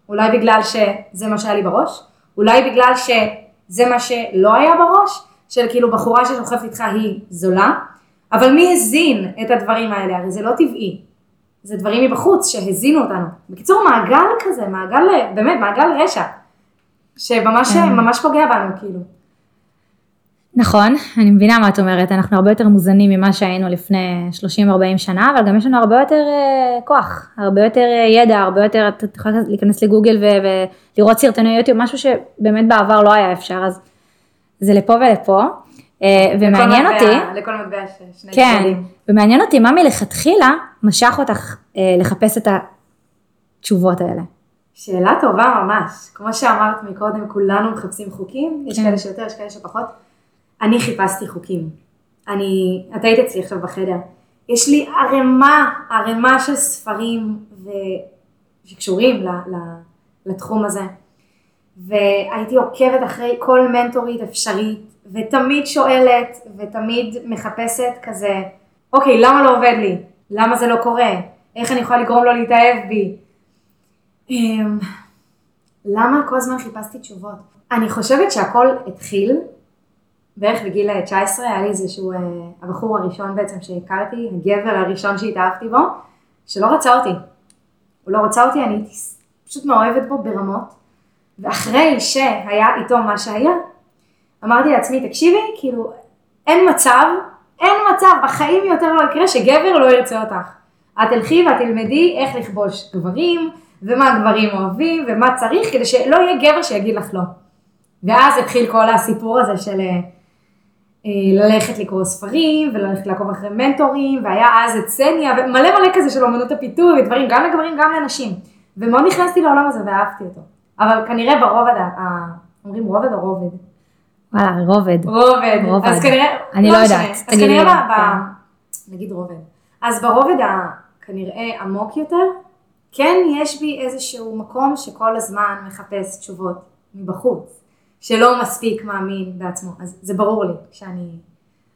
אולי בגלל שזה מה שהיה לי בראש? אולי בגלל שזה מה שלא היה בראש? של כאילו בחורה ששוכבת איתך היא זולה? אבל מי הזין את הדברים האלה? הרי זה לא טבעי. זה דברים מבחוץ שהזינו אותנו. בקיצור, מעגל כזה, מעגל, באמת, מעגל רשע, שממש ממש פוגע בנו, כאילו. נכון, אני מבינה מה את אומרת, אנחנו הרבה יותר מוזנים ממה שהיינו לפני 30-40 שנה, אבל גם יש לנו הרבה יותר uh, כוח, הרבה יותר uh, ידע, הרבה יותר, את יכולה להיכנס לגוגל ו- ולראות סרטוני יוטיוב, משהו שבאמת בעבר לא היה אפשר, אז זה לפה ולפה. Uh, ומעניין לכל אותי, מטבע- לכל מטבע שני כן, צדדים. ומעניין אותי מה מלכתחילה משך אותך uh, לחפש את התשובות האלה. שאלה טובה ממש. כמו שאמרת מקודם, כולנו מחפשים חוקים, יש כן. כאלה שיותר, יש כאלה שפחות. אני חיפשתי חוקים. אני, את היית אצלי עכשיו בחדר. יש לי ערימה, ערימה של ספרים ו... שקשורים ל... ל... לתחום הזה. והייתי עוקבת אחרי כל מנטורית אפשרית, ותמיד שואלת, ותמיד מחפשת כזה, אוקיי, למה לא עובד לי? למה זה לא קורה? איך אני יכולה לגרום לו להתאהב בי? אמ, למה כל הזמן חיפשתי תשובות? אני חושבת שהכל התחיל בערך בגיל 19, היה לי איזשהו, אה, הבחור הראשון בעצם שהכרתי, הגבר הראשון שהתאהבתי בו, שלא רצה אותי. הוא לא רצה אותי, אני הייתי פשוט מאוהבת בו ברמות, ואחרי שהיה איתו מה שהיה, אמרתי לעצמי, תקשיבי, כאילו, אין מצב, אין מצב, בחיים יותר לא יקרה שגבר לא ירצה אותך. את תלכי ואת תלמדי איך לכבוש גברים, ומה גברים אוהבים, ומה צריך, כדי שלא יהיה גבר שיגיד לך לא. ואז התחיל כל הסיפור הזה של אה, ללכת לקרוא ספרים, וללכת לעקוב אחרי מנטורים, והיה אז את סניה, ומלא מלא כזה של אומנות הפיתוי, ודברים גם לגברים, גם לנשים. ומאוד נכנסתי לעולם הזה ואהבתי אותו. אבל כנראה ברובד, אומרים רובד או רובד? וואלה, רובד. רובד. רובד. אז כנראה, אני לא משנה. יודעת, אז כנראה ב- ב- כן. נגיד רובד. אז ברובד הכנראה עמוק יותר, כן יש בי איזשהו מקום שכל הזמן מחפש תשובות מבחוץ, שלא מספיק מאמין בעצמו. אז זה ברור לי שאני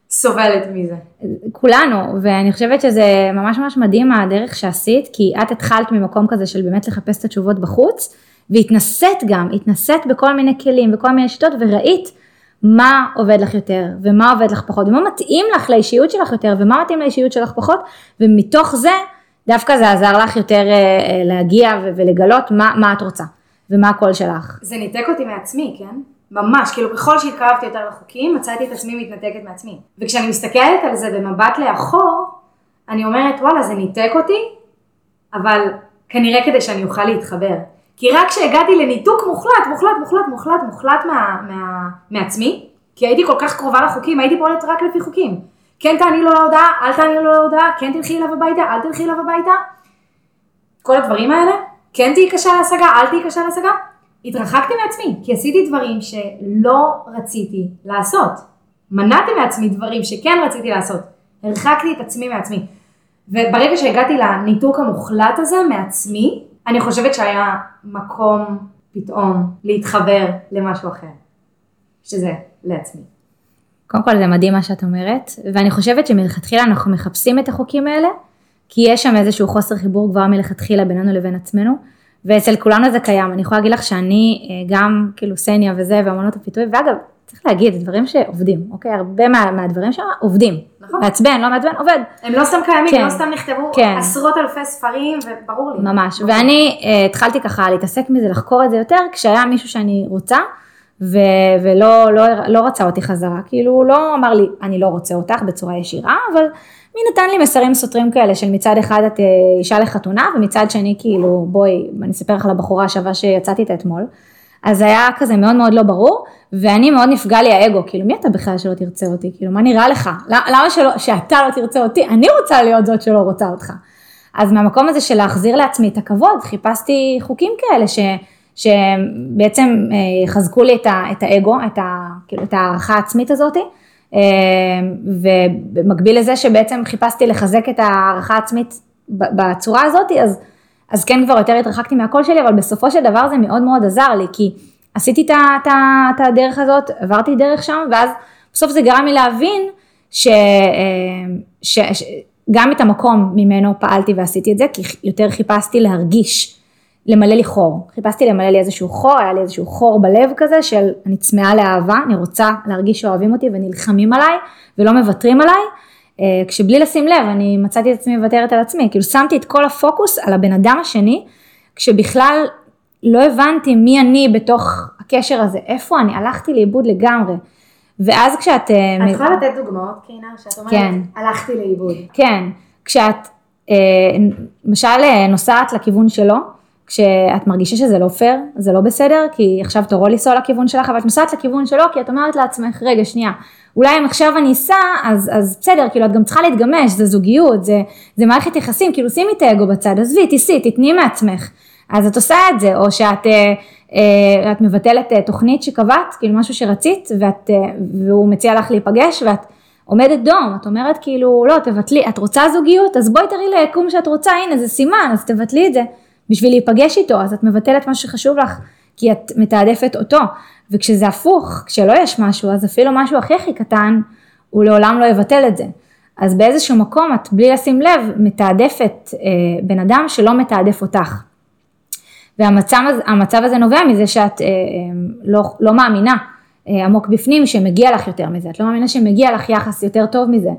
סובלת מזה. כולנו, ואני חושבת שזה ממש ממש מדהים הדרך שעשית, כי את התחלת ממקום כזה של באמת לחפש את התשובות בחוץ, והתנסית גם, התנסית בכל מיני כלים וכל מיני שיטות, וראית מה עובד לך יותר, ומה עובד לך פחות, ומה מתאים לך לאישיות שלך יותר, ומה מתאים לאישיות שלך פחות, ומתוך זה, דווקא זה עזר לך יותר אה, אה, להגיע ולגלות מה, מה את רוצה, ומה הקול שלך. זה ניתק אותי מעצמי, כן? ממש, כאילו ככל שהתקרבתי יותר לחוקים, מצאתי את עצמי מתנתקת מעצמי. וכשאני מסתכלת על זה במבט לאחור, אני אומרת, וואלה, זה ניתק אותי, אבל כנראה כדי שאני אוכל להתחבר. כי רק כשהגעתי לניתוק מוחלט, מוחלט, מוחלט, מוחלט, מוחלט מה, מה, מעצמי, כי הייתי כל כך קרובה לחוקים, הייתי פועלת רק לפי חוקים. כן תעני לו להודעה, אל תעני לו להודעה, כן תלכי אליו הביתה, אל תלכי אליו הביתה. כל הדברים האלה, כן תהיי קשה להשגה, אל תהיי קשה להשגה. התרחקתי מעצמי, כי עשיתי דברים שלא רציתי לעשות. מנעתי מעצמי דברים שכן רציתי לעשות. הרחקתי את עצמי מעצמי. וברגע שהגעתי לניתוק המוחלט הזה מעצמי, אני חושבת שהיה מקום פתאום להתחבר למשהו אחר. שזה לעצמי. קודם כל זה מדהים מה שאת אומרת, ואני חושבת שמלכתחילה אנחנו מחפשים את החוקים האלה, כי יש שם איזשהו חוסר חיבור כבר מלכתחילה בינינו לבין עצמנו, ואצל כולנו זה קיים, אני יכולה להגיד לך שאני אה, גם כאילו סניה וזה ואמנות הפיתוי, ואגב, צריך להגיד, זה דברים שעובדים, אוקיי? הרבה מה, מהדברים שם עובדים. נכון. מעצבן, לא מעצבן, עובד. הם לא סתם קיימים, כן. לא סתם נכתבו כן. עשרות אלפי ספרים, וברור לי. ממש, ואני uh, התחלתי ככה להתעסק מזה, לחקור את זה יותר, כשהיה מישהו שאני רוצה, ו- ולא לא, לא רצה אותי חזרה, כאילו הוא לא אמר לי, אני לא רוצה אותך בצורה ישירה, אבל מי נתן לי מסרים סותרים כאלה, של מצד אחד את אה, אישה לחתונה, ומצד שני כאילו, בואי, אני אספר לך על הבחורה השווה שיצאתי איתה אתמול, אז היה כזה מאוד מאוד לא ברור, ואני מאוד נפגע לי האגו, כאילו מי אתה בכלל שלא תרצה אותי, כאילו מה נראה לך, למה למה שלא, שאתה לא תרצה אותי, אני רוצה להיות זאת שלא רוצה אותך. אז מהמקום הזה של להחזיר לעצמי את הכבוד, חיפשתי חוקים כאלה ש, שבעצם אה, יחזקו לי את, ה, את האגו, את, ה, כאילו, את הערכה העצמית הזאת, אה, ובמקביל לזה שבעצם חיפשתי לחזק את הערכה העצמית בצורה הזאת, אז, אז כן כבר יותר התרחקתי מהקול שלי, אבל בסופו של דבר זה מאוד מאוד עזר לי, כי עשיתי את, הדרך הזאת, עברתי דרך שם, ואז בסוף זה גרם לי להבין ש, אה, את המקום ממנו פעלתי ועשיתי את זה, כי יותר חיפשתי להרגיש, למלא לי חור. חיפשתי למלא לי איזשהו חור, היה לי איזשהו חור בלב כזה של אני צמאה לאהבה, אני רוצה להרגיש שאוהבים אותי ונלחמים עליי ולא מוותרים עליי, כשבלי לשים לב אני מצאתי את עצמי מוותרת על עצמי, כאילו שמתי את כל הפוקוס על הבן אדם השני, כשבכלל לא הבנתי מי אני בתוך הקשר הזה, איפה אני, הלכתי לאיבוד לגמרי. ואז כשאת... אה, את יכולה לתת דוגמאות, קרינה, שאת אומרת, כן. הלכתי לאיבוד. כן, כשאת אה, למשל אה, נוסעת לכיוון שלו, כשאת מרגישה שזה לא פייר, זה לא בסדר, כי עכשיו תורו לנסוע לכיוון שלך, אבל את נוסעת לכיוון שלו, כי את אומרת לעצמך, רגע, שנייה, אולי אם עכשיו אני אסע, אז, אז בסדר, כאילו את גם צריכה להתגמש, זה זוגיות, זה, זה מערכת יחסים, כאילו שימי את האגו בצד, עזבי, תיסעי, תתני מעצמך. אז את עושה את זה, או שאת אה, אה, מבטלת אה, תוכנית שקבעת, כאילו משהו שרצית, ואת, אה, והוא מציע לך להיפגש, ואת עומדת דום, את אומרת כאילו, לא, תבטלי, את רוצה זוגיות, אז בואי תראי ליקום שאת רוצה, הנה זה סימן, אז תבטלי את זה, בשביל להיפגש איתו, אז את מבטלת משהו שחשוב לך, כי את מתעדפת אותו, וכשזה הפוך, כשלא יש משהו, אז אפילו משהו הכי הכי קטן, הוא לעולם לא יבטל את זה. אז באיזשהו מקום את, בלי לשים לב, מתעדפת אה, בן אדם שלא מתעדף אותך. והמצב הזה, המצב הזה נובע מזה שאת אה, אה, לא, לא מאמינה אה, עמוק בפנים שמגיע לך יותר מזה, את לא מאמינה שמגיע לך יחס יותר טוב מזה.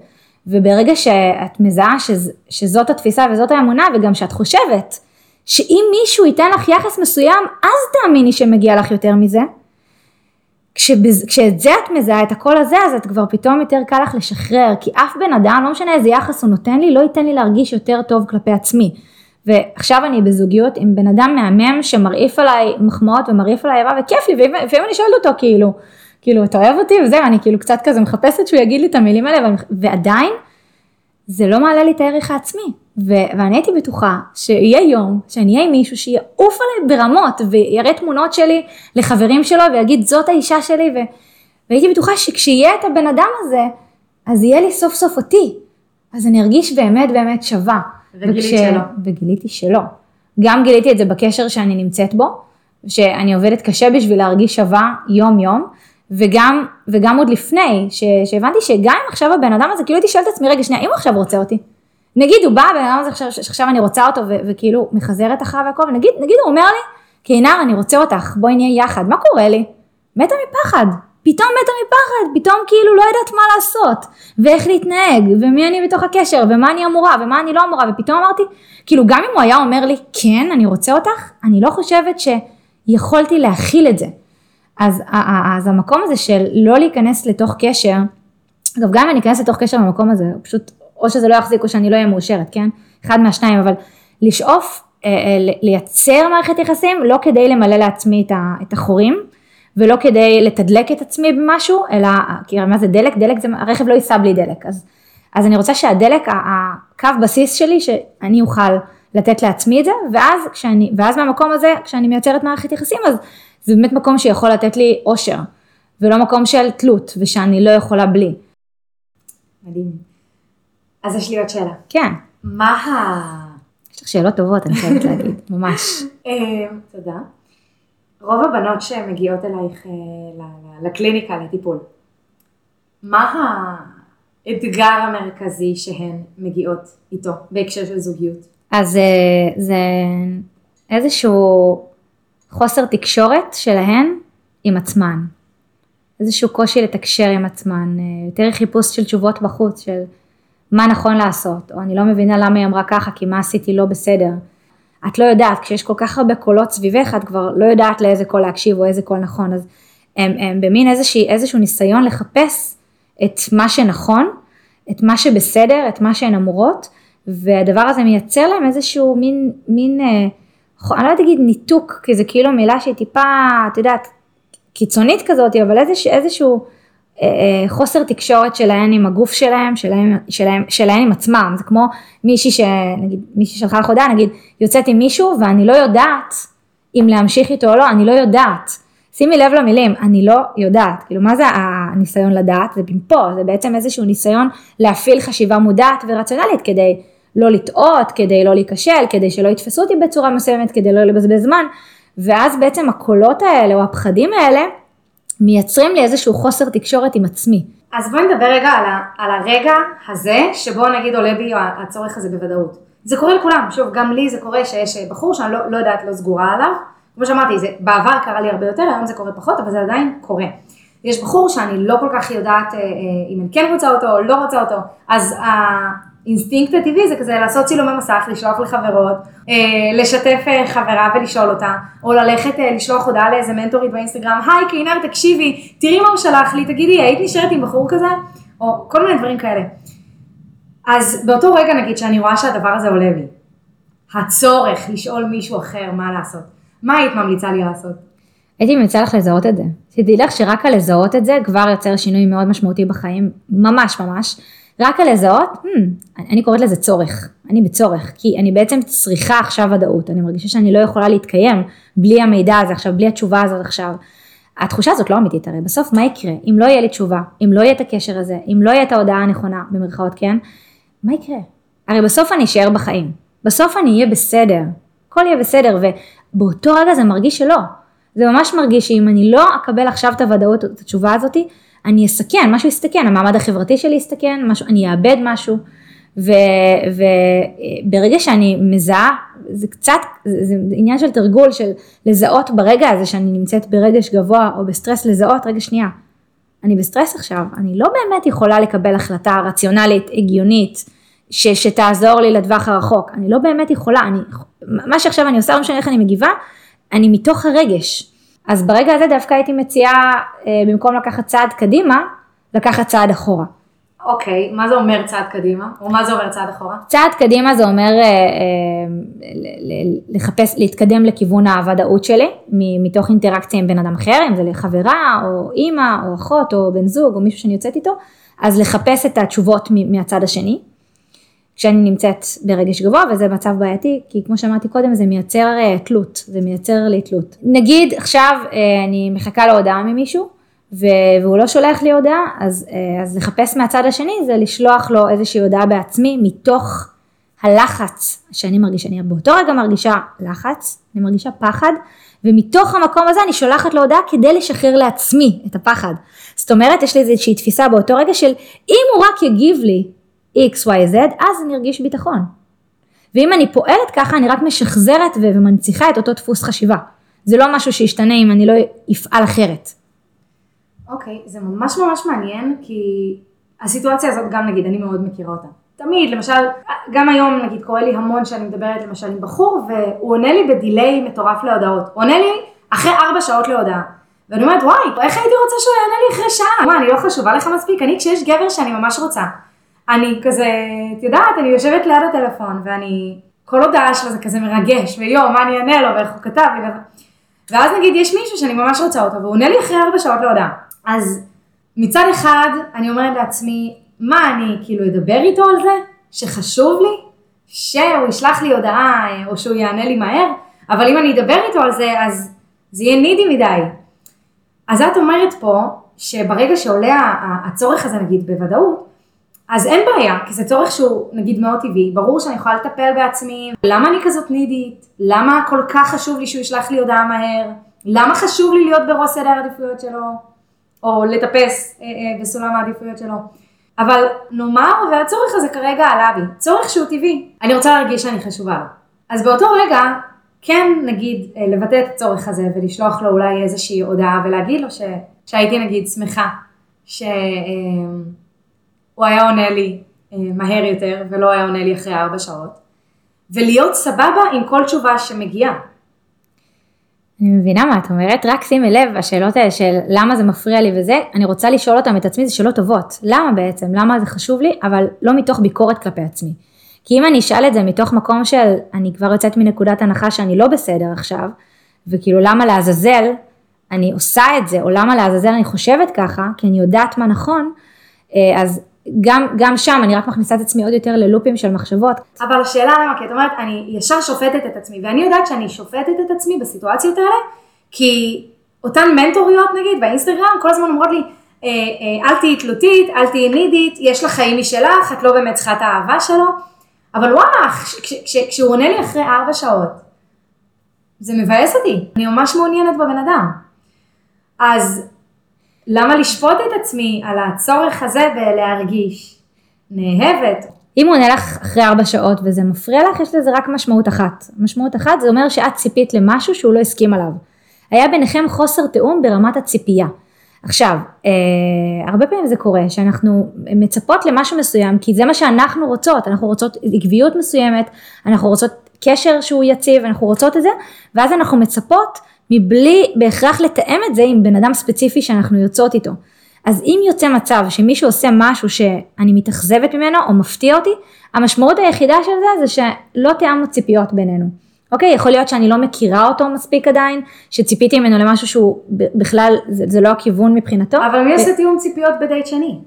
וברגע שאת מזהה שז, שזאת התפיסה וזאת האמונה, וגם שאת חושבת שאם מישהו ייתן לך יחס מסוים, אז תאמיני שמגיע לך יותר מזה. כשבז, כשאת זה את מזהה את הקול הזה, אז את כבר פתאום יותר קל לך לשחרר, כי אף בן אדם, לא משנה איזה יחס הוא נותן לי, לא ייתן לי להרגיש יותר טוב כלפי עצמי. ועכשיו אני בזוגיות עם בן אדם מהמם שמרעיף עליי מחמאות ומרעיף עליי אהבה וכיף לי, ולפעמים אני שואלת אותו כאילו, כאילו אתה אוהב אותי וזהו, אני כאילו קצת כזה מחפשת שהוא יגיד לי את המילים האלה, ועדיין זה לא מעלה לי את הערך העצמי. ו- ואני הייתי בטוחה שיהיה יום שאני אהיה עם מישהו שיעוף עליי ברמות ויראה תמונות שלי לחברים שלו ויגיד זאת האישה שלי ו- והייתי בטוחה שכשיהיה את הבן אדם הזה אז יהיה לי סוף סוף אותי. אז אני ארגיש באמת באמת שווה. וגילית וכש- שלא. וגיליתי שלא. גם גיליתי את זה בקשר שאני נמצאת בו, שאני עובדת קשה בשביל להרגיש שווה יום יום, וגם, וגם עוד לפני, ש, שהבנתי שגם אם עכשיו הבן אדם הזה, כאילו הייתי שואלת את עצמי, רגע שנייה, אם הוא עכשיו רוצה אותי, נגיד הוא בא, הבן אדם הזה עכשיו, שעכשיו אני רוצה אותו, ו, וכאילו מחזרת אחריו והכל, ונגיד, נגיד הוא אומר לי, קינר אני רוצה אותך, בואי נהיה יחד, מה קורה לי? מתה מפחד, פתאום מתה מפחד, פתאום כאילו לא יודעת מה לעשות, ואיך להתנהג, ומי אני בתוך הקשר, ומה אני אמורה, ומה אני לא אמורה, ופתאום אמרתי, כאילו גם אם הוא היה אומר לי, כן, אני רוצה אותך, אני לא חושבת שיכולתי להכיל את זה. אז, אז המקום הזה של לא להיכנס לתוך קשר, אגב גם אם אני אכנס לתוך קשר במקום הזה, פשוט או שזה לא יחזיק או שאני לא אהיה מאושרת, כן? אחד מהשניים, אבל לשאוף אה, אה, לייצר מערכת יחסים לא כדי למלא לעצמי את, החורים ולא כדי לתדלק את עצמי במשהו, אלא, כי מה זה דלק? דלק זה, הרכב לא ייסע בלי דלק, אז, אז אני רוצה שהדלק, הקו בסיס שלי, שאני אוכל לתת לעצמי את זה, ואז, כשאני, ואז מהמקום הזה, כשאני מייצרת מערכת יחסים, אז זה באמת מקום שיכול לתת לי אושר, ולא מקום של תלות, ושאני לא יכולה בלי. מדהים. אז יש לי עוד שאלה. כן. מה ה... יש לך שאלות טובות, אני חייבת להגיד, ממש. אה, תודה. רוב הבנות שמגיעות אלייך אה, לקליניקה לטיפול, מה האתגר המרכזי שהן מגיעות איתו בהקשר של זוגיות? אז אה, זה איזשהו חוסר תקשורת שלהן עם עצמן. איזשהו קושי לתקשר עם עצמן, אה, יותר חיפוש של תשובות בחוץ, של מה נכון לעשות, או אני לא מבינה למה היא אמרה ככה, כי מה עשיתי לא בסדר. את לא יודעת, כשיש כל כך הרבה קולות סביבך, את כבר לא יודעת לאיזה קול להקשיב או איזה קול נכון, אז הם, הם במין איזושהי, איזשהו ניסיון לחפש את מה שנכון, את מה שבסדר, את מה שהן אמורות, והדבר הזה מייצר להם איזשהו מין, מין, אה, אני לא יודעת להגיד ניתוק, כי זה כאילו מילה שהיא טיפה, את יודעת, קיצונית כזאת, אבל איזשה, איזשהו חוסר תקשורת שלהן עם הגוף שלהם, שלהם, שלהם, שלהן עם עצמם, זה כמו מישהי ש... נגיד, מישהי שלחה לך הודעה, נגיד, יוצאת עם מישהו ואני לא יודעת אם להמשיך איתו או לא, אני לא יודעת. שימי לב למילים, אני לא יודעת, כאילו מה זה הניסיון לדעת? זה פה, זה בעצם איזשהו ניסיון להפעיל חשיבה מודעת ורציונלית כדי לא לטעות, כדי לא להיכשל, כדי שלא יתפסו אותי בצורה מסוימת, כדי לא לבזבז זמן, ואז בעצם הקולות האלה או הפחדים האלה מייצרים לי איזשהו חוסר תקשורת עם עצמי. אז בואי נדבר רגע על, ה, על הרגע הזה, שבו נגיד עולה בי הצורך הזה בוודאות. זה קורה לכולם, שוב, גם לי זה קורה שיש בחור שאני לא, לא יודעת, לא סגורה עליו. כמו שאמרתי, זה בעבר קרה לי הרבה יותר, היום זה קורה פחות, אבל זה עדיין קורה. יש בחור שאני לא כל כך יודעת אה, אה, אם אני כן רוצה אותו או לא רוצה אותו, אז האינסטינקט הטבעי זה כזה לעשות צילומי מסך, לשלוח לחברות, אה, לשתף אה, חברה ולשאול אותה, או ללכת אה, לשלוח הודעה לאיזה מנטורית באינסטגרם, היי כינר תקשיבי, תראי מה הוא שלח לי, תגידי היית נשארת עם בחור כזה, או כל מיני דברים כאלה. אז באותו רגע נגיד שאני רואה שהדבר הזה עולה לי, הצורך לשאול מישהו אחר מה לעשות, מה היית ממליצה לי לעשות? הייתי ממליצה לך לזהות את זה. שתדעי לך שרק על לזהות את זה כבר יוצר שינוי מאוד משמעותי בחיים, ממש ממש. רק על לזהות, hmm, אני קוראת לזה צורך, אני בצורך, כי אני בעצם צריכה עכשיו ודאות, אני מרגישה שאני לא יכולה להתקיים בלי המידע הזה עכשיו, בלי התשובה הזאת עכשיו. התחושה הזאת לא אמיתית הרי, בסוף מה יקרה? אם לא יהיה לי תשובה, אם לא יהיה את הקשר הזה, אם לא יהיה את ההודעה הנכונה, במרכאות כן, מה יקרה? הרי בסוף אני אשאר בחיים, בסוף אני אהיה בסדר, הכל יהיה בסדר, ובאותו רגע זה מרגיש שלא. זה ממש מרגיש שאם אני לא אקבל עכשיו את הוודאות, את התשובה הזאתי, אני אסכן, משהו יסתכן, המעמד החברתי שלי יסתכן, משהו, אני אאבד משהו, וברגע שאני מזהה, זה קצת, זה, זה עניין של תרגול, של לזהות ברגע הזה שאני נמצאת ברגש גבוה או בסטרס, לזהות, רגע שנייה, אני בסטרס עכשיו, אני לא באמת יכולה לקבל החלטה רציונלית, הגיונית, ש, שתעזור לי לטווח הרחוק, אני לא באמת יכולה, אני, מה שעכשיו אני עושה, לא משנה איך אני מגיבה, אני מתוך הרגש. אז ברגע הזה דווקא הייתי מציעה, אה, במקום לקחת צעד קדימה, לקחת צעד אחורה. אוקיי, מה זה אומר צעד קדימה? או מה זה אומר צעד אחורה? צעד קדימה זה אומר אה, אה, לחפש, להתקדם לכיוון הוודאות שלי, מתוך אינטראקציה עם בן אדם אחר, אם זה לחברה, או אימא, או אחות, או בן זוג, או מישהו שאני יוצאת איתו, אז לחפש את התשובות מהצד השני. כשאני נמצאת ברגש גבוה וזה מצב בעייתי כי כמו שאמרתי קודם זה מייצר uh, תלות, זה מייצר לי תלות. נגיד עכשיו uh, אני מחכה להודעה ממישהו והוא לא שולח לי הודעה אז, uh, אז לחפש מהצד השני זה לשלוח לו איזושהי הודעה בעצמי מתוך הלחץ שאני מרגישה, אני באותו רגע מרגישה לחץ, אני מרגישה פחד ומתוך המקום הזה אני שולחת לו הודעה כדי לשחרר לעצמי את הפחד. זאת אומרת יש לי איזושהי תפיסה באותו רגע של אם הוא רק יגיב לי XYZ, אז אני ארגיש ביטחון. ואם אני פועלת ככה, אני רק משחזרת ומנציחה את אותו דפוס חשיבה. זה לא משהו שישתנה אם אני לא אפעל אחרת. אוקיי, okay, זה ממש ממש מעניין, כי הסיטואציה הזאת גם נגיד, אני מאוד מכירה אותה. תמיד, למשל, גם היום נגיד קורה לי המון שאני מדברת למשל עם בחור, והוא עונה לי בדיליי מטורף להודעות. הוא עונה לי אחרי ארבע שעות להודעה. ואני אומרת, וואי, איך הייתי רוצה שהוא יענה לי אחרי שעה? מה, אני לא חשובה לך מספיק? אני, כשיש גבר שאני ממש רוצה, אני כזה, את יודעת, אני יושבת ליד הטלפון ואני, כל הודעה שלו זה כזה מרגש, ויואו, מה אני אענה לו, ואיך הוא כתב לי, ואז נגיד יש מישהו שאני ממש רוצה אותו, והוא עונה לי אחרי ארבע שעות להודעה. אז מצד אחד, אני אומרת לעצמי, מה אני כאילו אדבר איתו על זה, שחשוב לי, שהוא ישלח לי הודעה, או שהוא יענה לי מהר, אבל אם אני אדבר איתו על זה, אז זה יהיה נידי מדי. אז את אומרת פה, שברגע שעולה הצורך הזה נגיד בוודאות, אז אין בעיה, כי זה צורך שהוא נגיד מאוד טבעי, ברור שאני יכולה לטפל בעצמי, למה אני כזאת נידית, למה כל כך חשוב לי שהוא ישלח לי הודעה מהר, למה חשוב לי להיות בראש סדר העדיפויות שלו, או לטפס אה, אה, בסולם העדיפויות שלו. אבל נאמר והצורך הזה כרגע עלה בי, צורך שהוא טבעי, אני רוצה להרגיש שאני חשובה לו. אז באותו רגע, כן נגיד אה, לבטא את הצורך הזה ולשלוח לו אולי איזושהי הודעה ולהגיד לו ש... שהייתי נגיד שמחה, ש... אה, הוא היה עונה לי אה, מהר יותר ולא היה עונה לי אחרי ארבע שעות, ולהיות סבבה עם כל תשובה שמגיעה. אני מבינה מה את אומרת, רק שימי לב, השאלות האלה של למה זה מפריע לי וזה, אני רוצה לשאול אותם את עצמי, זה שאלות טובות. למה בעצם? למה זה חשוב לי? אבל לא מתוך ביקורת כלפי עצמי. כי אם אני אשאל את זה מתוך מקום של, אני כבר יוצאת מנקודת הנחה שאני לא בסדר עכשיו, וכאילו למה לעזאזל אני עושה את זה, או למה לעזאזל אני חושבת ככה, כי אני יודעת מה נכון, אה, אז גם, גם שם אני רק מכניסה את עצמי עוד יותר ללופים של מחשבות. אבל השאלה למה, כי את אומרת, אני ישר שופטת את עצמי, ואני יודעת שאני שופטת את עצמי בסיטואציות האלה, כי אותן מנטוריות נגיד באינסטגרם כל הזמן אומרות לי, אה, אה, אל תהיי תלותית, אל תהיי נידית, יש לך חיים משלך, את לא באמת צריכה את האהבה שלו, אבל וואלה, כש, כש, כשהוא עונה לי אחרי ארבע שעות, זה מבאס אותי, אני ממש מעוניינת בבן אדם. אז למה לשפוט את עצמי על הצורך הזה בלהרגיש נאהבת? אם הוא עונה לך אחרי ארבע שעות וזה מפריע לך, יש לזה רק משמעות אחת. משמעות אחת זה אומר שאת ציפית למשהו שהוא לא הסכים עליו. היה ביניכם חוסר תיאום ברמת הציפייה. עכשיו, אה, הרבה פעמים זה קורה שאנחנו מצפות למשהו מסוים, כי זה מה שאנחנו רוצות, אנחנו רוצות עקביות מסוימת, אנחנו רוצות קשר שהוא יציב, אנחנו רוצות את זה, ואז אנחנו מצפות מבלי בהכרח לתאם את זה עם בן אדם ספציפי שאנחנו יוצאות איתו. אז אם יוצא מצב שמישהו עושה משהו שאני מתאכזבת ממנו או מפתיע אותי, המשמעות היחידה של זה זה שלא תיאמנו ציפיות בינינו. אוקיי, יכול להיות שאני לא מכירה אותו מספיק עדיין, שציפיתי ממנו למשהו שהוא בכלל, זה, זה לא הכיוון מבחינתו. אבל מי עושה תיאום ציפיות בדייט שני?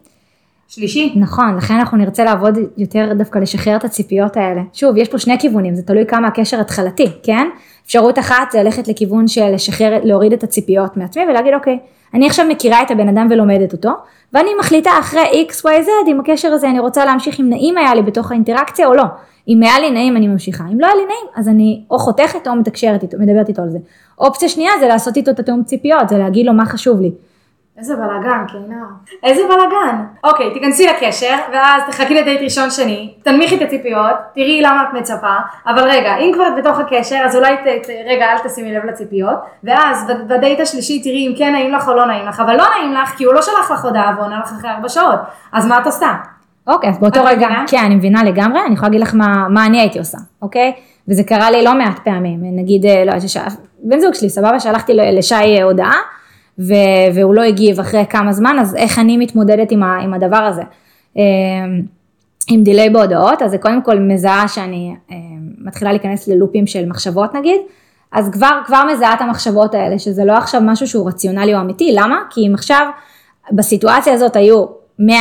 שלישי? נכון, לכן אנחנו נרצה לעבוד יותר דווקא לשחרר את הציפיות האלה. שוב, יש פה שני כיוונים, זה תלוי כמה הקשר התחלתי, כן? אפשרות אחת זה ללכת לכיוון של לשחרר, להוריד את הציפיות מעצמי ולהגיד אוקיי, אני עכשיו מכירה את הבן אדם ולומדת אותו, ואני מחליטה אחרי XYZ אם הקשר הזה אני רוצה להמשיך אם נעים היה לי בתוך האינטראקציה או לא. אם היה לי נעים אני ממשיכה, אם לא היה לי נעים אז אני או חותכת או מתקשרת איתו, מדברת איתו על זה. אופציה שנייה זה לעשות איתו את התיאום ציפיות, זה להגיד לו מה חשוב לי. איזה בלאגן, קינר. איזה בלאגן. אוקיי, תיכנסי לקשר, ואז תחכי לדייט ראשון שני, תנמיכי את הציפיות, תראי למה את מצפה, אבל רגע, אם כבר את בתוך הקשר, אז אולי, ת, ת, רגע, אל תשימי לב לציפיות, ואז בדייט השלישי תראי אם כן נעים לך או לא נעים לך, אבל לא נעים לך, כי הוא לא שלח לך הודעה ועונה לך אחרי ארבע שעות, אז מה את עושה? אוקיי, אז באותו רגע, מבינה? כן, אני מבינה לגמרי, אני יכולה להגיד לך מה, מה אני הייתי עושה, אוקיי? וזה קרה לי לא מעט פעמים, נגיד, אה, לא, שש... בן זוג שלי, סבבה, שלחתי לשי הודעה, והוא לא הגיב אחרי כמה זמן, אז איך אני מתמודדת עם, ה, עם הדבר הזה. אמ, עם דיליי בהודעות, אז זה קודם כל מזהה שאני אמ, מתחילה להיכנס ללופים של מחשבות נגיד, אז כבר, כבר מזהה את המחשבות האלה, שזה לא עכשיו משהו שהוא רציונלי או אמיתי, למה? כי אם עכשיו בסיטואציה הזאת היו 100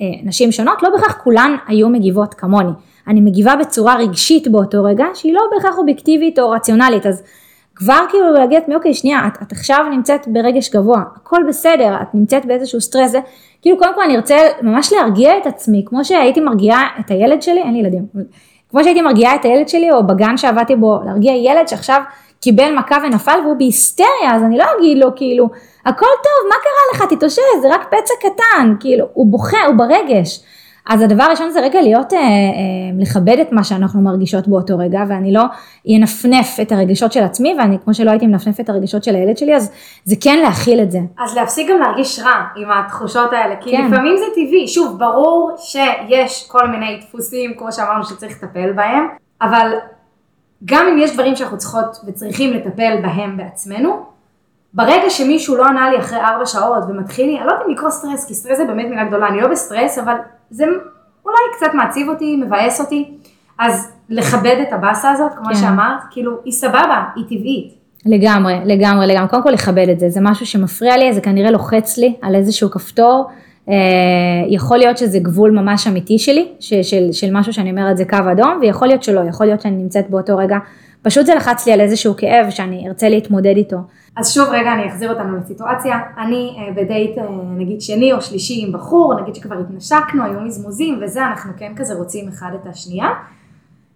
אה, נשים שונות, לא בהכרח כולן היו מגיבות כמוני. אני מגיבה בצורה רגשית באותו רגע, שהיא לא בהכרח אובייקטיבית או רציונלית, אז כבר כאילו להגיד לעצמי, אוקיי, שנייה, את, את עכשיו נמצאת ברגש גבוה, הכל בסדר, את נמצאת באיזשהו סטרס, זה, כאילו קודם כל אני ארצה ממש להרגיע את עצמי, כמו שהייתי מרגיעה את הילד שלי, אין לי ילדים, כמו שהייתי מרגיעה את הילד שלי, או בגן שעבדתי בו, להרגיע ילד שעכשיו קיבל מכה ונפל והוא בהיסטריה, אז אני לא אגיד לו כאילו, הכל טוב, מה קרה לך, תתאושש, זה רק פצע קטן, כאילו, הוא בוכה, הוא ברגש. אז הדבר הראשון זה רגע להיות, אה, אה, לכבד את מה שאנחנו מרגישות באותו רגע, ואני לא אנפנף את הרגשות של עצמי, ואני כמו שלא הייתי מנפנפת את הרגשות של הילד שלי, אז זה כן להכיל את זה. אז להפסיק גם להרגיש רע עם התחושות האלה, כי כן. לפעמים זה טבעי, שוב, ברור שיש כל מיני דפוסים, כמו שאמרנו, שצריך לטפל בהם, אבל גם אם יש דברים שאנחנו צריכות וצריכים לטפל בהם בעצמנו, ברגע שמישהו לא ענה לי אחרי ארבע שעות ומתחיל לי, אני לא יודעת אם לקרוא סטרס, כי סטרס זה באמת מילה גדולה, אני לא בסטרס, אבל זה אולי קצת מעציב אותי, מבאס אותי, אז לכבד את הבאסה הזאת, כמו כן. שאמרת, כאילו, היא סבבה, היא טבעית. לגמרי, לגמרי, לגמרי. קודם כל לכבד את זה, זה משהו שמפריע לי, זה כנראה לוחץ לי על איזשהו כפתור. אה, יכול להיות שזה גבול ממש אמיתי שלי, של, של, של משהו שאני אומרת זה קו אדום, ויכול להיות שלא, יכול להיות שאני נמצאת באותו רגע, פשוט זה לחץ לי על איזשהו כאב שאני ארצה להתמודד איתו. אז שוב רגע אני אחזיר אותנו לסיטואציה, אני אה, בדייט אה, נגיד שני או שלישי עם בחור, נגיד שכבר התנשקנו, היו מזמוזים וזה, אנחנו כן כזה רוצים אחד את השנייה,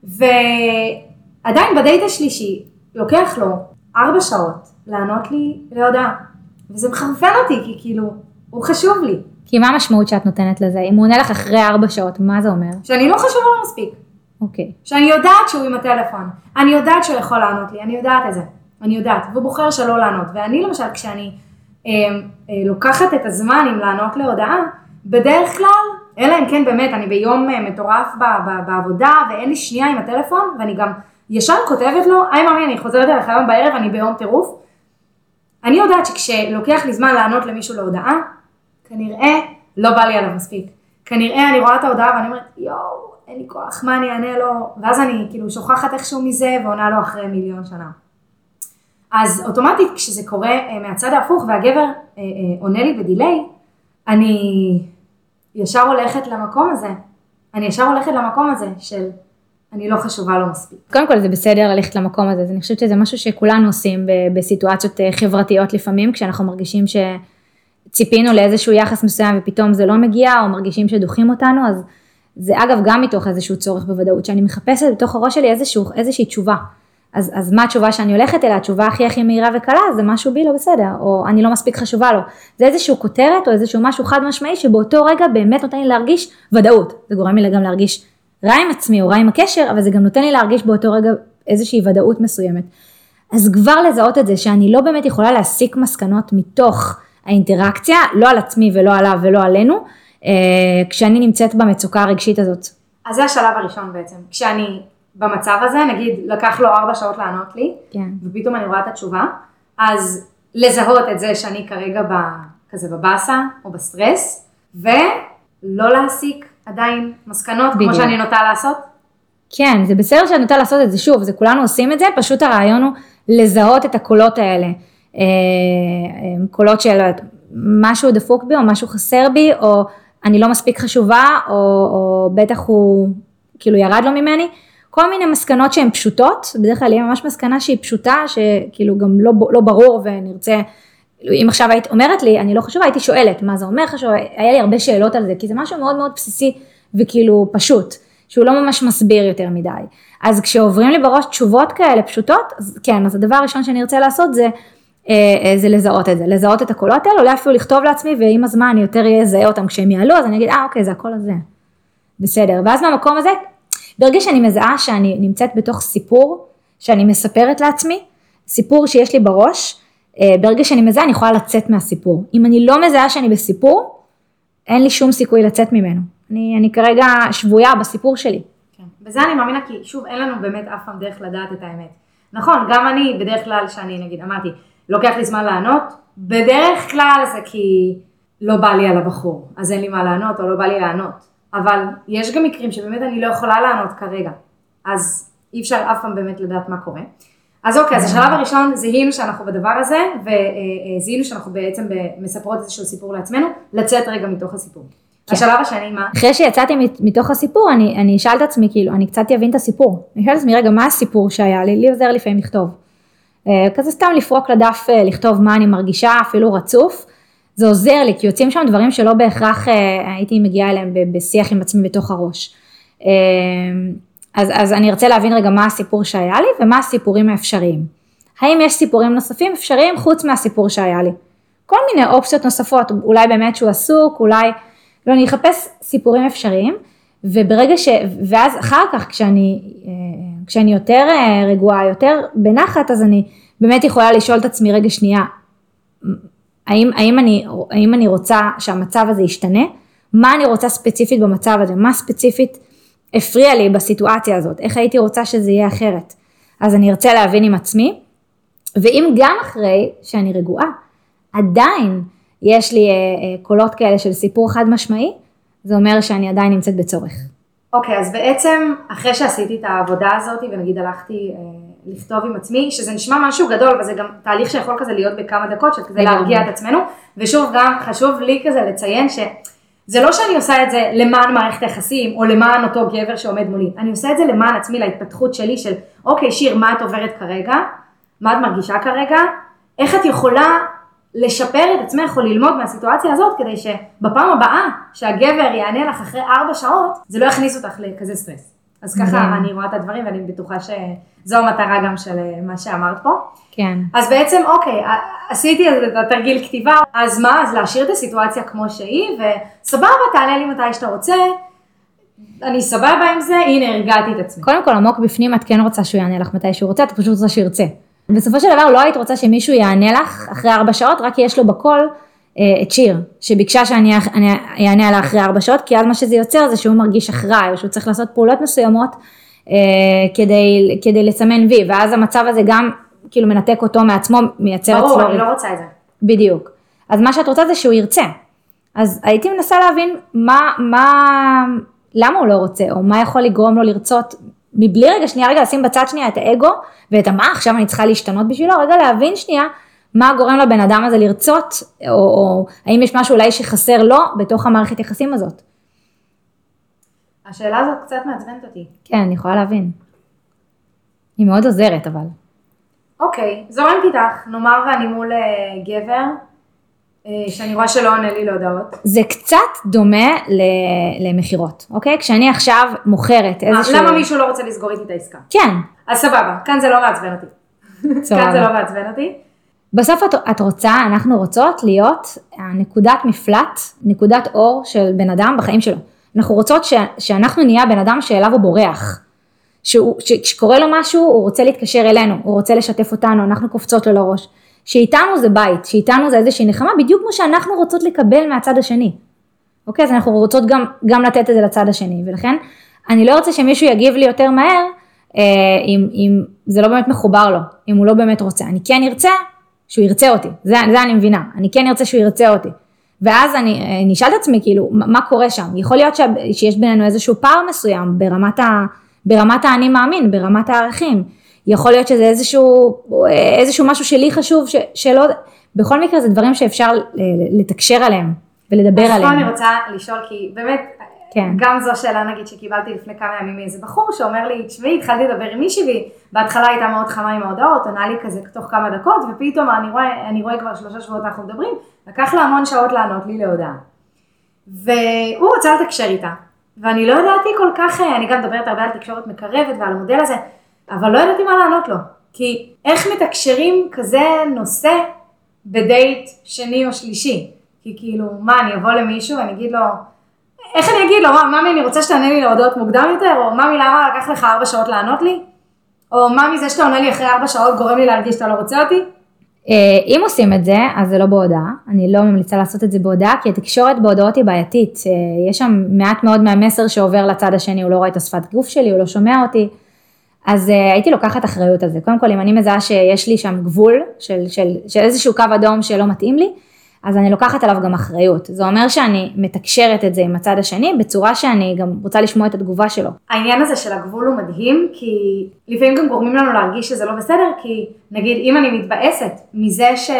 ועדיין בדייט השלישי לוקח לו ארבע שעות לענות לי להודעה, וזה מחרפן אותי כי כאילו, הוא חשוב לי. כי מה המשמעות שאת נותנת לזה? אם הוא עונה לך אחרי ארבע שעות, מה זה אומר? שאני לא חשובה לו מספיק. אוקיי. שאני יודעת שהוא עם הטלפון, אני יודעת שהוא יכול לענות לי, אני יודעת את זה. אני יודעת, והוא בוחר שלא לענות. ואני למשל, כשאני אה, אה, לוקחת את הזמן עם לענות להודעה, בדרך כלל, אלא אם כן באמת, אני ביום אה, מטורף ב, ב, בעבודה, ואין לי שנייה עם הטלפון, ואני גם ישר כותבת לו, היי ממי, אני חוזרת אליך היום בערב, אני ביום טירוף. אני יודעת שכשלוקח לי זמן לענות למישהו להודעה, כנראה לא בא לי עליו מספיק. כנראה אני רואה את ההודעה ואני אומרת, יואו, אין לי כוח, מה אני אענה לו? ואז אני כאילו שוכחת איכשהו מזה ועונה לו אחרי מיליון שנה. אז אוטומטית כשזה קורה אה, מהצד ההפוך והגבר אה, אה, עונה לי בדיליי, אני ישר הולכת למקום הזה. אני ישר הולכת למקום הזה של אני לא חשובה לו מספיק. קודם כל זה בסדר ללכת למקום הזה, אני חושבת שזה משהו שכולנו עושים בסיטואציות חברתיות לפעמים, כשאנחנו מרגישים שציפינו לאיזשהו יחס מסוים ופתאום זה לא מגיע, או מרגישים שדוחים אותנו, אז זה אגב גם מתוך איזשהו צורך בוודאות, שאני מחפשת בתוך הראש שלי איזשהו, איזושהי תשובה. אז, אז מה התשובה שאני הולכת אליה? התשובה הכי הכי מהירה וקלה זה משהו בי לא בסדר, או אני לא מספיק חשובה לו. זה איזשהו כותרת או איזשהו משהו חד משמעי שבאותו רגע באמת נותן לי להרגיש ודאות. זה גורם לי גם להרגיש רע עם עצמי או רע עם הקשר, אבל זה גם נותן לי להרגיש באותו רגע איזושהי ודאות מסוימת. אז כבר לזהות את זה שאני לא באמת יכולה להסיק מסקנות מתוך האינטראקציה, לא על עצמי ולא עליו ולא עלינו, אה, כשאני נמצאת במצוקה הרגשית הזאת. אז זה השלב הראשון בעצם. כשאני במצב הזה, נגיד לקח לו ארבע שעות לענות לי, כן. ופתאום אני רואה את התשובה, אז לזהות את זה שאני כרגע ב, כזה בבאסה או בסטרס, ולא להסיק עדיין מסקנות בדיוק. כמו שאני נוטה לעשות. כן, זה בסדר שאת נוטה לעשות את זה שוב, זה כולנו עושים את זה, פשוט הרעיון הוא לזהות את הקולות האלה. אה, אה, קולות של משהו דפוק בי, או משהו חסר בי, או אני לא מספיק חשובה, או, או בטח הוא כאילו ירד לו ממני. כל מיני מסקנות שהן פשוטות, בדרך כלל יהיה ממש מסקנה שהיא פשוטה, שכאילו גם לא, לא ברור ונרצה, אם עכשיו היית אומרת לי, אני לא חשובה, הייתי שואלת מה זה אומר חשוב, היה לי הרבה שאלות על זה, כי זה משהו מאוד מאוד בסיסי וכאילו פשוט. שהוא לא ממש מסביר יותר מדי. אז כשעוברים לי בראש תשובות כאלה פשוטות, אז כן, אז הדבר הראשון שאני ארצה לעשות זה, זה לזהות את זה, לזהות את הקולות האלה, אולי אפילו לכתוב לעצמי, ועם הזמן אני יותר אזהה אותם כשהם יעלו, אז אני אגיד, אה אוקיי, זה הקול הזה. בסדר, ואז מהמקום הזה, ברגע שאני מזהה שאני נמצאת בתוך סיפור, שאני מספרת לעצמי, סיפור שיש לי בראש, אה, ברגע שאני מזהה אני יכולה לצאת מהסיפור. אם אני לא מזהה שאני בסיפור, אין לי שום סיכוי לצאת ממנו. אני, אני כרגע שבויה בסיפור שלי. כן. בזה אני מאמינה כי שוב אין לנו באמת אף פעם דרך לדעת את האמת. נכון, גם אני בדרך כלל שאני נגיד אמרתי, לוקח לי זמן לענות, בדרך כלל זה כי לא בא לי על הבחור, אז אין לי מה לענות או לא בא לי לענות. אבל יש גם מקרים שבאמת אני לא יכולה לענות כרגע, אז אי אפשר אף פעם באמת לדעת מה קורה. אז אוקיי, אז השלב הראשון זיהינו שאנחנו בדבר הזה, וזיהינו שאנחנו בעצם מספרות איזשהו סיפור לעצמנו, לצאת רגע מתוך הסיפור. כן. השלב השני מה? אחרי שיצאתי מתוך הסיפור, אני, אני אשאל את עצמי, כאילו, אני קצת אבין את הסיפור. אני אשאל את עצמי, רגע, מה הסיפור שהיה לי? לי עוזר לפעמים לכתוב. Uh, כזה סתם לפרוק לדף, uh, לכתוב מה אני מרגישה, אפילו רצוף. זה עוזר לי, כי יוצאים שם דברים שלא בהכרח uh, הייתי מגיעה אליהם בשיח עם עצמי בתוך הראש. אז, אז אני ארצה להבין רגע מה הסיפור שהיה לי ומה הסיפורים האפשריים. האם יש סיפורים נוספים אפשריים חוץ מהסיפור שהיה לי? כל מיני אופציות נוספות, אולי באמת שהוא עסוק, אולי... לא, אני אחפש סיפורים אפשריים, וברגע ש... ואז אחר כך כשאני, כשאני יותר רגועה, יותר בנחת, אז אני באמת יכולה לשאול את עצמי, רגע שנייה, האם, האם, אני, האם אני רוצה שהמצב הזה ישתנה? מה אני רוצה ספציפית במצב הזה? מה ספציפית הפריע לי בסיטואציה הזאת? איך הייתי רוצה שזה יהיה אחרת? אז אני ארצה להבין עם עצמי, ואם גם אחרי שאני רגועה, עדיין יש לי אה, אה, קולות כאלה של סיפור חד משמעי, זה אומר שאני עדיין נמצאת בצורך. אוקיי, אז בעצם אחרי שעשיתי את העבודה הזאת, ונגיד הלכתי אה, לכתוב עם עצמי, שזה נשמע משהו גדול, אבל זה גם תהליך שיכול כזה להיות בכמה דקות, של כזה להרגיע את עצמנו, ושוב גם חשוב לי כזה לציין שזה לא שאני עושה את זה למען מערכת היחסים, או למען אותו גבר שעומד מולי, אני עושה את זה למען עצמי, להתפתחות שלי של, אוקיי שיר, מה את עוברת כרגע? מה את מרגישה כרגע? איך את יכולה לשפר את עצמך או ללמוד מהסיטואציה הזאת כדי שבפעם הבאה שהגבר יענה לך אחרי ארבע שעות זה לא יכניס אותך לכזה סטרס. אז ככה אני רואה את הדברים ואני בטוחה שזו המטרה גם של אה, מה שאמרת פה. כן. אז בעצם אוקיי, עשיתי את התרגיל כתיבה, אז מה, אז להשאיר את הסיטואציה כמו שהיא וסבבה תענה לי מתי שאתה רוצה. אני סבבה עם זה, הנה הרגעתי את עצמי. קודם כל עמוק בפנים את כן רוצה שהוא יענה לך מתי שהוא רוצה, את פשוט רוצה שירצה. בסופו של דבר לא היית רוצה שמישהו יענה לך אחרי ארבע שעות, רק יש לו בקול אה, את שיר, שביקשה שאני אענה עליה אחרי ארבע שעות, כי אז מה שזה יוצר זה שהוא מרגיש אחראי, או שהוא צריך לעשות פעולות מסוימות אה, כדי, כדי לסמן וי, ואז המצב הזה גם כאילו מנתק אותו מעצמו, מייצר אצלו. ברור, אני לא רוצה את זה. בדיוק. אז מה שאת רוצה זה שהוא ירצה. אז הייתי מנסה להבין מה, מה, למה הוא לא רוצה, או מה יכול לגרום לו לרצות מבלי רגע שנייה רגע לשים בצד שנייה את האגו ואת המה עכשיו אני צריכה להשתנות בשבילו, רגע להבין שנייה מה גורם לבן אדם הזה לרצות, או, או האם יש משהו אולי שחסר לו בתוך המערכת יחסים הזאת. השאלה הזאת קצת מעצבנת אותי. כן, אני יכולה להבין. היא מאוד עוזרת אבל. אוקיי, זורמת איתך, נאמר ואני מול uh, גבר, אה, שאני רואה שלא עונה לי להודעות. זה קצת דומה למכירות, אוקיי? כשאני עכשיו מוכרת אה, איזשהו... למה מישהו לא רוצה לסגור איתי את העסקה? כן. אז סבבה, כאן זה לא מעצבן אותי. כאן זה לא מעצבן אותי. בסוף את, את רוצה, אנחנו רוצות להיות נקודת מפלט, נקודת אור של בן אדם בחיים שלו. אנחנו רוצות ש, שאנחנו נהיה הבן אדם שאליו הוא בורח. כשקורה לו משהו, הוא רוצה להתקשר אלינו, הוא רוצה לשתף אותנו, אנחנו קופצות לו לראש. שאיתנו זה בית, שאיתנו זה איזושהי נחמה, בדיוק כמו שאנחנו רוצות לקבל מהצד השני. אוקיי, אז אנחנו רוצות גם, גם לתת את זה לצד השני, ולכן אני לא רוצה שמישהו יגיב לי יותר מהר, אה, אם, אם זה לא באמת מחובר לו, אם הוא לא באמת רוצה. אני כן ארצה שהוא ירצה אותי, זה, זה אני מבינה, אני כן ארצה שהוא ירצה אותי. ואז אני, אני אשאל את עצמי, כאילו, מה קורה שם? יכול להיות שיש בינינו איזשהו פער מסוים ברמת האני מאמין, ברמת הערכים. יכול להיות שזה איזשהו, איזשהו משהו שלי חשוב, ש, שלא, בכל מקרה זה דברים שאפשר לתקשר עליהם ולדבר עליהם. אז פה אני רוצה לשאול, כי באמת, כן. גם זו שאלה נגיד שקיבלתי לפני כמה ימים מאיזה בחור שאומר לי, תשמעי, התחלתי לדבר עם מישהי בהתחלה הייתה מאוד חמה עם ההודעות, עונה לי כזה תוך כמה דקות, ופתאום אני רואה, אני רואה כבר שלושה שבועות אנחנו מדברים, לקח לה המון שעות לענות לי להודעה. והוא רצה לתקשר איתה, ואני לא ידעתי כל כך, אני גם מדברת הרבה על תקשורת מקרבת ועל המודל הזה, אבל לא ידעתי מה לענות לו. כי איך מתקשרים כזה נושא בדייט שני או שלישי? כי כאילו, מה, אני אבוא למישהו ואני אגיד לו, איך אני אגיד לו, מה, ממי, אני רוצה שתענה לי להודעות מוקדם יותר, או ממי, למה לקח לך ארבע שעות לענות לי? או ממי, זה שאתה עונה לי אחרי ארבע שעות גורם לי להרגיש שאתה לא רוצה אותי? אה, אם עושים את זה, אז זה לא בהודעה, אני לא ממליצה לעשות את זה בהודעה, כי התקשורת בהודעות היא בעייתית, אה, יש שם מעט מאוד מהמסר שעובר לצד השני, הוא לא רואה את השפת גוף שלי, הוא לא שומע אותי, אז uh, הייתי לוקחת אחריות על זה. קודם כל, אם אני מזהה שיש לי שם גבול של, של, של איזשהו קו אדום שלא מתאים לי, אז אני לוקחת עליו גם אחריות. זה אומר שאני מתקשרת את זה עם הצד השני בצורה שאני גם רוצה לשמוע את התגובה שלו. העניין הזה של הגבול הוא מדהים, כי לפעמים גם גורמים לנו להרגיש שזה לא בסדר, כי נגיד אם אני מתבאסת מזה שהוא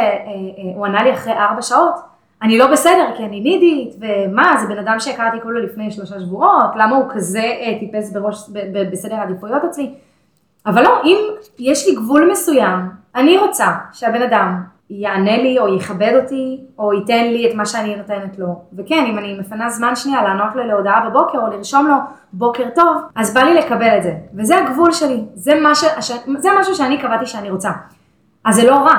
אה, ענה לי אחרי ארבע שעות, אני לא בסדר כי אני נידית, ומה, זה בן אדם שהכרתי כולו לפני שלושה שבועות, למה הוא כזה אה, טיפס בראש, בסדר העדיפויות אצלי? אבל לא, אם יש לי גבול מסוים, אני רוצה שהבן אדם יענה לי או יכבד אותי או ייתן לי את מה שאני נותנת לו. וכן, אם אני מפנה זמן שנייה לענות לו להודעה בבוקר או לרשום לו בוקר טוב, אז בא לי לקבל את זה. וזה הגבול שלי, זה, מה ש... זה משהו שאני קבעתי שאני רוצה. אז זה לא רע,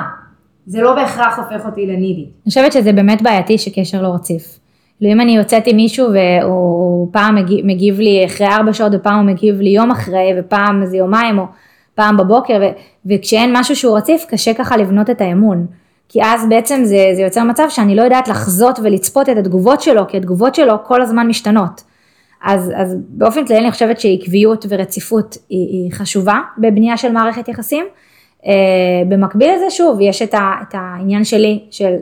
זה לא בהכרח הופך אותי לנידי. אני חושבת שזה באמת בעייתי שקשר לא רציף. כאילו אם אני יוצאת עם מישהו והוא פעם מגיב, מגיב לי אחרי ארבע שעות ופעם הוא מגיב לי יום אחרי ופעם איזה יומיים או פעם בבוקר ו, וכשאין משהו שהוא רציף קשה ככה לבנות את האמון. כי אז בעצם זה, זה יוצר מצב שאני לא יודעת לחזות ולצפות את התגובות שלו כי התגובות שלו כל הזמן משתנות. אז, אז באופן כללי אני חושבת שעקביות ורציפות היא, היא חשובה בבנייה של מערכת יחסים. Uh, במקביל לזה שוב יש את, ה, את העניין שלי של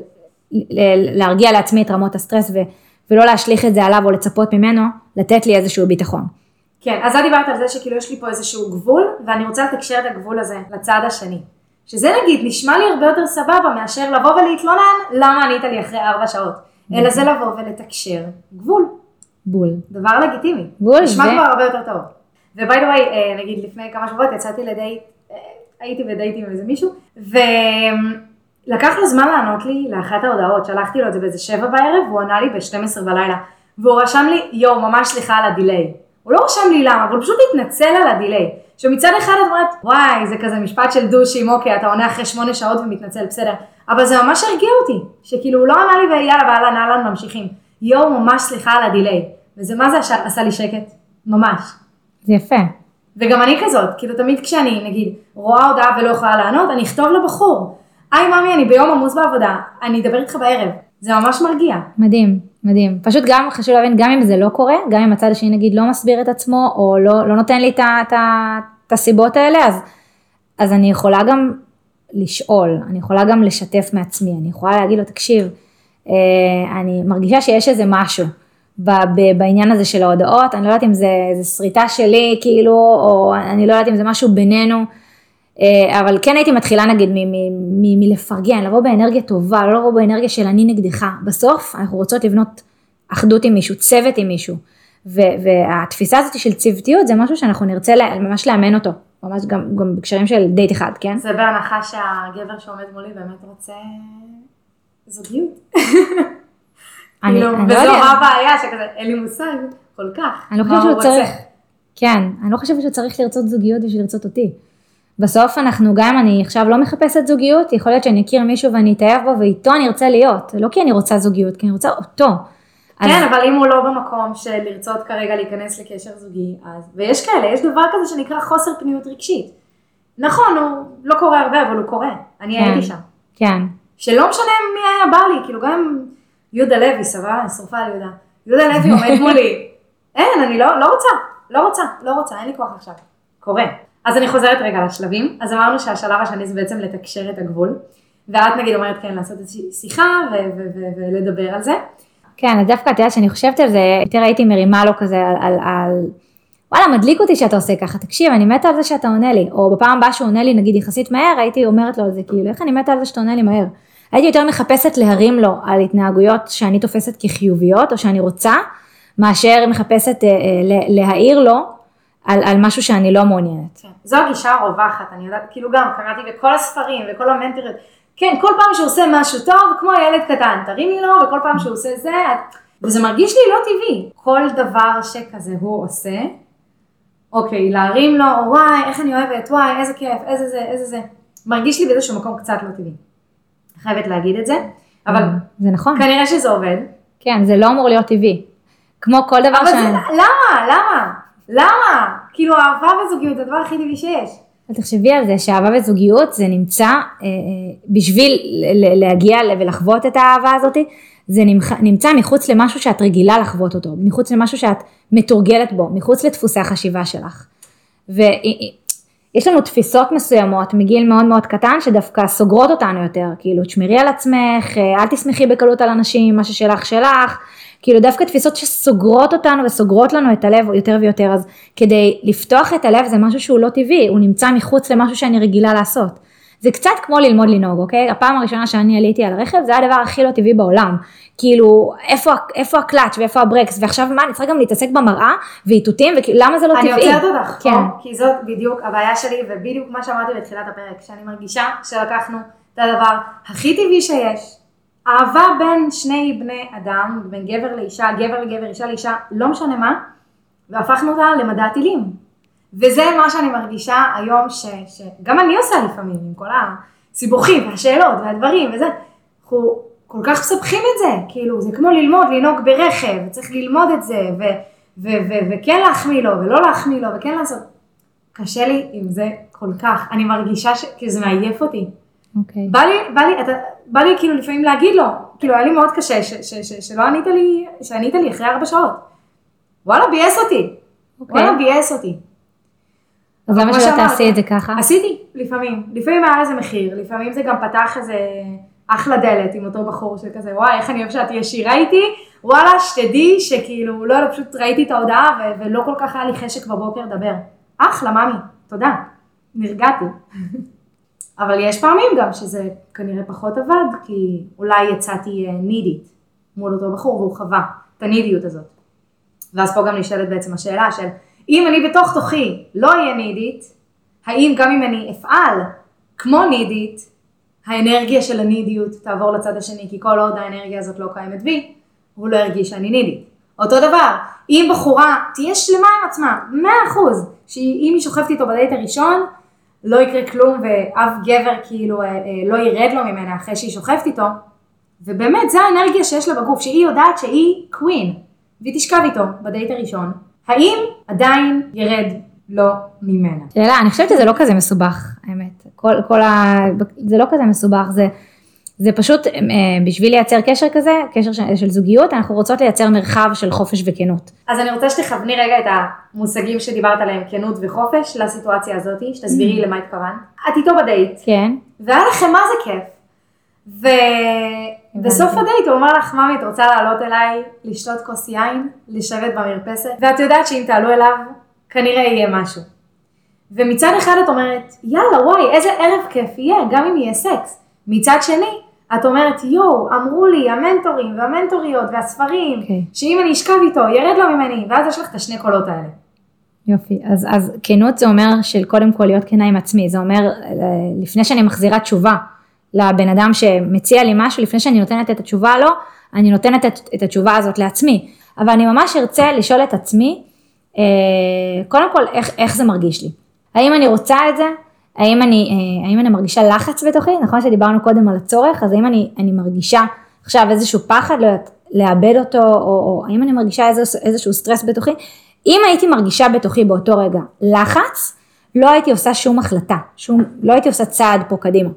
להרגיע לעצמי את רמות הסטרס ו, ולא להשליך את זה עליו או לצפות ממנו לתת לי איזשהו ביטחון. כן, אז את דיברת על זה שכאילו יש לי פה איזשהו גבול ואני רוצה לתקשר את הגבול הזה לצד השני. שזה נגיד נשמע לי הרבה יותר סבבה מאשר לבוא ולהתלונן למה ענית לי אחרי ארבע שעות. אלא זה לבוא ולתקשר גבול. בול. דבר לגיטימי. בול. נשמע כבר הרבה יותר טוב. ו by the way, נגיד לפני כמה שבועות יצאתי לדייט, אה, הייתי בדייט עם איזה מישהו, ולקח לו זמן לענות לי לאחת ההודעות, שלחתי לו את זה באיזה שבע בערב, והוא ענה לי ב-12 בלילה. והוא רשם לי, יואו, ממש סליחה על ה delay. הוא לא רשם לי למה, אבל הוא פשוט התנצל על ה delay. שמצד אחד את אומרת, וואי, זה כזה משפט של דושים, אוקיי, אתה עונה אחרי שמונה שעות ומתנצל, בסדר. אבל זה ממש הרגיע אותי, שכאילו הוא לא ענה לי ויאללה, באהלן אהלן ממשיכים. יואו, ממש סליחה על ה delay. וזה מה זה עשה, עשה לי שקט? ממש. זה יפה. וגם אני כזאת, כאילו תמיד כשאני, נגיד, רואה הודעה ולא יכולה לענות, אני אכתוב לבחור, היי ממי, אני ביום עמוס בעבודה, אני אדבר איתך בערב. זה ממש מרגיע. מדהים, מדהים. פשוט גם חשוב להבין, גם אם זה לא קורה, גם אם הצד השני נגיד לא מסביר את עצמו, או לא, לא נותן לי את, הסיבות האלה, אז, אז אני יכולה גם לשאול, אני יכולה גם לשתף מעצמי, אני יכולה להגיד לו, תקשיב, אה, אני מרגישה שיש איזה משהו בעניין הזה של ההודעות, אני לא יודעת אם זה, זה שריטה שלי, כאילו, או אני לא יודעת אם זה משהו בינינו. אה, אבל כן הייתי מתחילה נגיד מלפרגן, לבוא באנרגיה טובה, לא לבוא באנרגיה של אני נגדך. בסוף אנחנו רוצות לבנות אחדות עם מישהו, צוות עם מישהו. והתפיסה הזאת של צוותיות זה משהו שאנחנו נרצה ממש לאמן אותו, ממש גם, גם בקשרים של דייט אחד, כן? זה בהנחה שהגבר שעומד מולי באמת רוצה זוגיות. אני, כאילו, אני לא יודעת. וזו הבעיה שכזה, אין לי מושג כל כך, אני לא חושבת שהוא צריך, כן, אני לא חושבת שהוא צריך לרצות זוגיות בשביל לרצות אותי. בסוף אנחנו, גם אני עכשיו לא מחפשת זוגיות, יכול להיות שאני אכיר מישהו ואני אתאהב בו ואיתו אני ארצה להיות, לא כי אני רוצה זוגיות, כי אני רוצה אותו. כן, אז... אבל אם הוא לא במקום של לרצות כרגע להיכנס לקשר זוגי, אז, ויש כאלה, יש דבר כזה שנקרא חוסר פניות רגשית. נכון, הוא לא קורה הרבה, אבל הוא קורה, אני כן. הייתי שם. כן. שלא משנה מי היה בא לי, כאילו גם יהודה לוי, סבבה, אני שרופה על יהודה. יהודה לוי עומד מולי. אין, אני לא, לא רוצה, לא רוצה, לא רוצה, אין לי כוח עכשיו. קורה. אז אני חוזרת רגע לשלבים. אז אמרנו שהשלב השני זה בעצם לתקשר את הגבול. ואת נגיד אומרת כן, לעשות איזושהי שיחה ולדבר על זה. כן, אז דווקא את יודעת שאני חושבת על זה, יותר הייתי מרימה לו כזה על, על, על וואלה, מדליק אותי שאתה עושה ככה, תקשיב, אני מתה על זה שאתה עונה לי, או בפעם הבאה שהוא עונה לי, נגיד יחסית מהר, הייתי אומרת לו על זה, כאילו, איך אני מתה על זה שאתה עונה לי מהר. הייתי יותר מחפשת להרים לו על התנהגויות שאני תופסת כחיוביות, או שאני רוצה, מאשר מחפשת אה, אה, להעיר לו על, על משהו שאני לא מעוניינת. כן. זו הגישה הרווחת, אני יודעת, כאילו גם קראתי בכל הספרים וכל המנטריות, כן, כל פעם שהוא עושה משהו טוב, כמו ילד קטן, תרימי לו, וכל פעם שהוא עושה זה, וזה מרגיש לי לא טבעי. כל דבר שכזה הוא עושה, אוקיי, להרים לו, וואי, איך אני אוהבת, וואי, איזה כיף, איזה זה, איזה זה. מרגיש לי באיזשהו מקום קצת לא טבעי. חייבת להגיד את זה, אבל mm, זה נכון. כנראה שזה עובד. כן, זה לא אמור להיות טבעי. כמו כל דבר ש... אבל זה, למה? למה? למה? כאילו אהבה וזוגיות זה הדבר הכי טבעי שיש. תחשבי על זה שאהבה וזוגיות זה נמצא אה, אה, בשביל להגיע ולחוות את האהבה הזאתי, זה נמצא מחוץ למשהו שאת רגילה לחוות אותו, מחוץ למשהו שאת מתורגלת בו, מחוץ לדפוסי החשיבה שלך. ויש לנו תפיסות מסוימות מגיל מאוד מאוד קטן שדווקא סוגרות אותנו יותר, כאילו תשמרי על עצמך, אה, אל תסמכי בקלות על אנשים, מה ששלך שלך, כאילו דווקא תפיסות שסוגרות אותנו וסוגרות לנו את הלב יותר ויותר, אז כדי לפתוח את הלב זה משהו שהוא לא טבעי, הוא נמצא מחוץ למשהו שאני רגילה לעשות. זה קצת כמו ללמוד לנהוג, אוקיי? הפעם הראשונה שאני עליתי על הרכב זה הדבר הכי לא טבעי בעולם. כאילו, איפה, איפה הקלאץ' ואיפה הברקס, ועכשיו מה, אני צריכה גם להתעסק במראה ואיתותים, ולמה זה לא אני טבעי? אני עוצרת אותך, כן. פה, כי זאת בדיוק הבעיה שלי, ובדיוק מה שאמרתי בתחילת הפרק, שאני מרגישה שלקחנו את הדבר הכי טבעי שיש, אהבה בין שני בני אדם, בין גבר לאישה, גבר לגבר, אישה לאישה, לא משנה מה, והפכנו אותה למדע טילים. וזה מה שאני מרגישה היום, ש, שגם אני עושה לפעמים, עם כל הסיבוכים והשאלות והדברים וזה, אנחנו כל כך מסבכים את זה, כאילו זה כמו ללמוד לנהוג ברכב, צריך ללמוד את זה, ו, ו, ו, וכן להחמיא לו ולא להחמיא לו וכן לעשות, קשה לי עם זה כל כך, אני מרגישה שזה מעייף אותי. אוקיי. Okay. בא לי, בא לי, אתה, בא לי כאילו לפעמים להגיד לו, כאילו היה לי מאוד קשה ש, ש, ש, שלא ענית לי, שענית לי אחרי ארבע שעות. וואלה ביאס אותי, okay. אוקיי. וואלה ביאס אותי. אז למה שלא תעשי את זה ככה? עשיתי, לפעמים. לפעמים היה לזה מחיר, לפעמים זה גם פתח איזה אחלה דלת עם אותו בחור של כזה, וואי, איך אני אוהב שאת ישירה איתי, וואלה, שתדעי שכאילו, לא, לא, פשוט ראיתי את ההודעה ו- ולא כל כך היה לי חשק בבוקר לדבר. אחלה, ממי, תודה, נרגעתי. אבל יש פעמים גם שזה כנראה פחות עבד, כי אולי יצאתי נידית אה, מול אותו בחור והוא חווה את הנידיות הזאת. ואז פה גם נשאלת בעצם השאלה של אם אני בתוך תוכי לא אהיה נידית, האם גם אם אני אפעל כמו נידית, האנרגיה של הנידיות תעבור לצד השני, כי כל עוד האנרגיה הזאת לא קיימת בי, הוא לא ירגיש שאני נידית. אותו דבר, אם בחורה תהיה שלמה עם עצמה, מאה אחוז, שאם היא שוכבת איתו בדייט הראשון, לא יקרה כלום ואף גבר כאילו אה, אה, לא ירד לו ממנה אחרי שהיא שוכבת איתו, ובאמת זה האנרגיה שיש לה בגוף, שהיא יודעת שהיא קווין, והיא תשכב איתו בדייט הראשון, האם עדיין ירד לא ממנה? שאלה, אני חושבת שזה לא כזה מסובך, האמת. כל, כל ה... זה לא כזה מסובך, זה, זה פשוט אה, בשביל לייצר קשר כזה, קשר של, של זוגיות, אנחנו רוצות לייצר מרחב של חופש וכנות. אז אני רוצה שתכווני רגע את המושגים שדיברת עליהם, כנות וחופש, לסיטואציה הזאת, שתסבירי mm. למה התכוונת. את איתו בדייט. כן. והיה לכם מה זה כיף. ובסוף הדייט הוא אומר לך, ממי, את רוצה לעלות אליי, לשתות כוס יין, לשבת במרפסת, ואת יודעת שאם תעלו אליו, כנראה יהיה משהו. ומצד אחד את אומרת, יאללה, וואי, איזה ערב כיף יהיה, גם אם יהיה סקס. מצד שני, את אומרת, יואו, אמרו לי המנטורים והמנטוריות והספרים, okay. אוקיי. שאם אני אשכב איתו, ירד לו ממני, ואז יש לך את השני קולות האלה. יופי, אז, אז כנות זה אומר של קודם כל להיות כנה עם עצמי, זה אומר אה, לפני שאני מחזירה תשובה לבן אדם שמציע לי משהו, לפני שאני נותנת את התשובה לו, אני נותנת את, את התשובה הזאת לעצמי. אבל אני ממש ארצה לשאול את עצמי, אה, קודם כל, איך, איך זה מרגיש לי? האם אני רוצה את זה? האם אני, אה, האם אני מרגישה לחץ בתוכי? נכון שדיברנו קודם על הצורך, אז האם אני, אני מרגישה עכשיו איזשהו פחד, לא יודעת, לאבד אותו, או, או האם אני מרגישה איזשהו, איזשהו סטרס בתוכי? אם הייתי מרגישה בתוכי באותו רגע לחץ, לא הייתי עושה שום החלטה, שום, לא הייתי עושה צעד פה קדימה.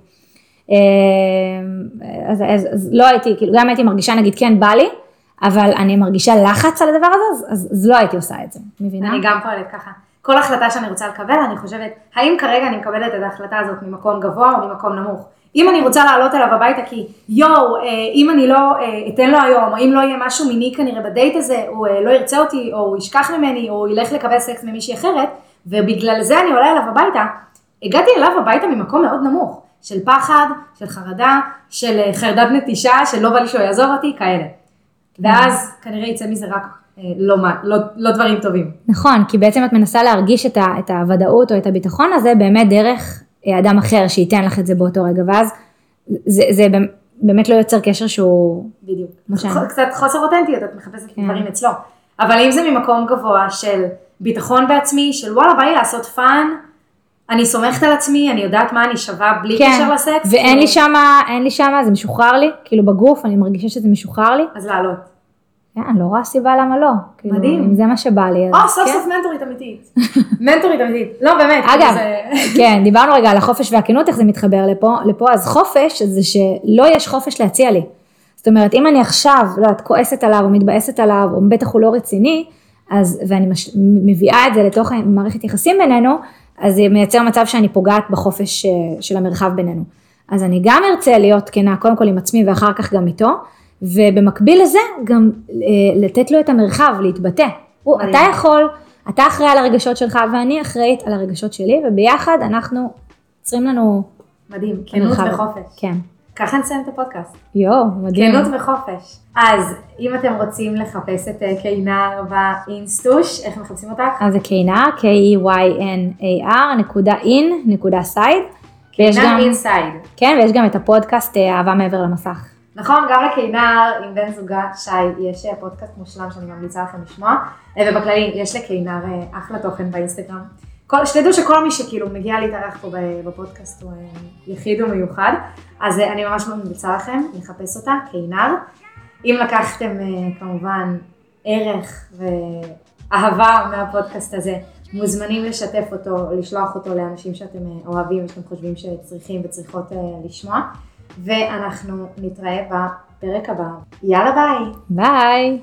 אז, אז, אז לא הייתי, כאילו גם הייתי מרגישה נגיד כן בא לי, אבל אני מרגישה לחץ על הדבר הזה, אז, אז לא הייתי עושה את זה, מבינה? אני גם פועלת ככה. כל החלטה שאני רוצה לקבל, אני חושבת, האם כרגע אני מקבלת את ההחלטה הזאת ממקום גבוה או ממקום נמוך? אם אני רוצה לעלות אליו הביתה כי יואו, אה, אם אני לא אה, אתן לו היום, או אם לא יהיה משהו מיני כנראה בדייט הזה, הוא אה, לא ירצה אותי, או הוא ישכח ממני, או הוא ילך לקבל סקס ממישהי אחרת, ובגלל זה אני עולה אליו הביתה, הגעתי אליו הביתה ממקום מאוד נמוך, של פחד, של חרדה, של חרדת נטישה, של לא בא לי שהוא יעזוב אותי, כאלה. ואז כנראה יצא מזה רק לא, לא, לא דברים טובים. נכון, כי בעצם את מנסה להרגיש את, ה, את הוודאות או את הביטחון הזה באמת דרך אדם אחר שייתן לך את זה באותו רגע, ואז זה, זה באמת לא יוצר קשר שהוא... בדיוק. קצת חוסר אותנטיות, את מחפשת כן. דברים אצלו. אבל אם זה ממקום גבוה של ביטחון בעצמי, של וואלה, בא לי לעשות fun, אני סומכת על עצמי, אני יודעת מה אני שווה בלי כן. קשר לסקס. ואין כאילו... לי שמה, אין לי שמה, זה משוחרר לי, כאילו בגוף, אני מרגישה שזה משוחרר לי. אז לעלות. כן, אני לא רואה סיבה למה לא. כאילו, מדהים. אם זה מה שבא לי. או, סוף כן. סוף מנטורית אמיתית. מנטורית אמיתית. לא, באמת. אגב, זה... כן, דיברנו רגע על החופש והכנות, איך זה מתחבר לפה. אז חופש זה שלא יש חופש להציע לי. זאת אומרת, אם אני עכשיו, לא יודעת, כועסת עליו או מתבאסת עליו, או בטח הוא לא רציני, אז, ואני מש, מביאה את זה לתוך מערכת יחסים בינינו, אז זה מייצר מצב שאני פוגעת בחופש אה, של המרחב בינינו. אז אני גם ארצה להיות כנה, קודם כל עם עצמי ואחר כך גם איתו, ובמקביל לזה גם אה, לתת לו את המרחב להתבטא. הוא, אתה יכול, אתה אחראי על הרגשות שלך ואני אחראית על הרגשות שלי, וביחד אנחנו יוצרים לנו... מדהים, כנות וחופש. כן. ככה נסיים את הפודקאסט. יואו, מדהים. כנות וחופש. אז אם אתם רוצים לחפש את אה, כינר באינסטוש, איך מחפשים אותך? אז זה כינר, K-E-Y-N-A-R, נקודה in, נקודה side. כינר inside. כן, ויש גם את הפודקאסט אה, אהבה מעבר למסך. נכון, גם לכינר עם בן זוגה שי יש אה, פודקאסט מושלם שאני ממליצה לכם לשמוע, אה, ובכללי יש לכינר אה, אחלה תוכן באינסטגרם. שתדעו שכל מי שכאילו מגיע להתארח פה בפודקאסט הוא יחיד ומיוחד, אז אני ממש ממליצה לכם לחפש אותה, קינר. אם לקחתם כמובן ערך ואהבה מהפודקאסט הזה, מוזמנים לשתף אותו, לשלוח אותו לאנשים שאתם אוהבים ושאתם חושבים שצריכים וצריכות לשמוע. ואנחנו נתראה בפרק הבא. יאללה ביי. ביי.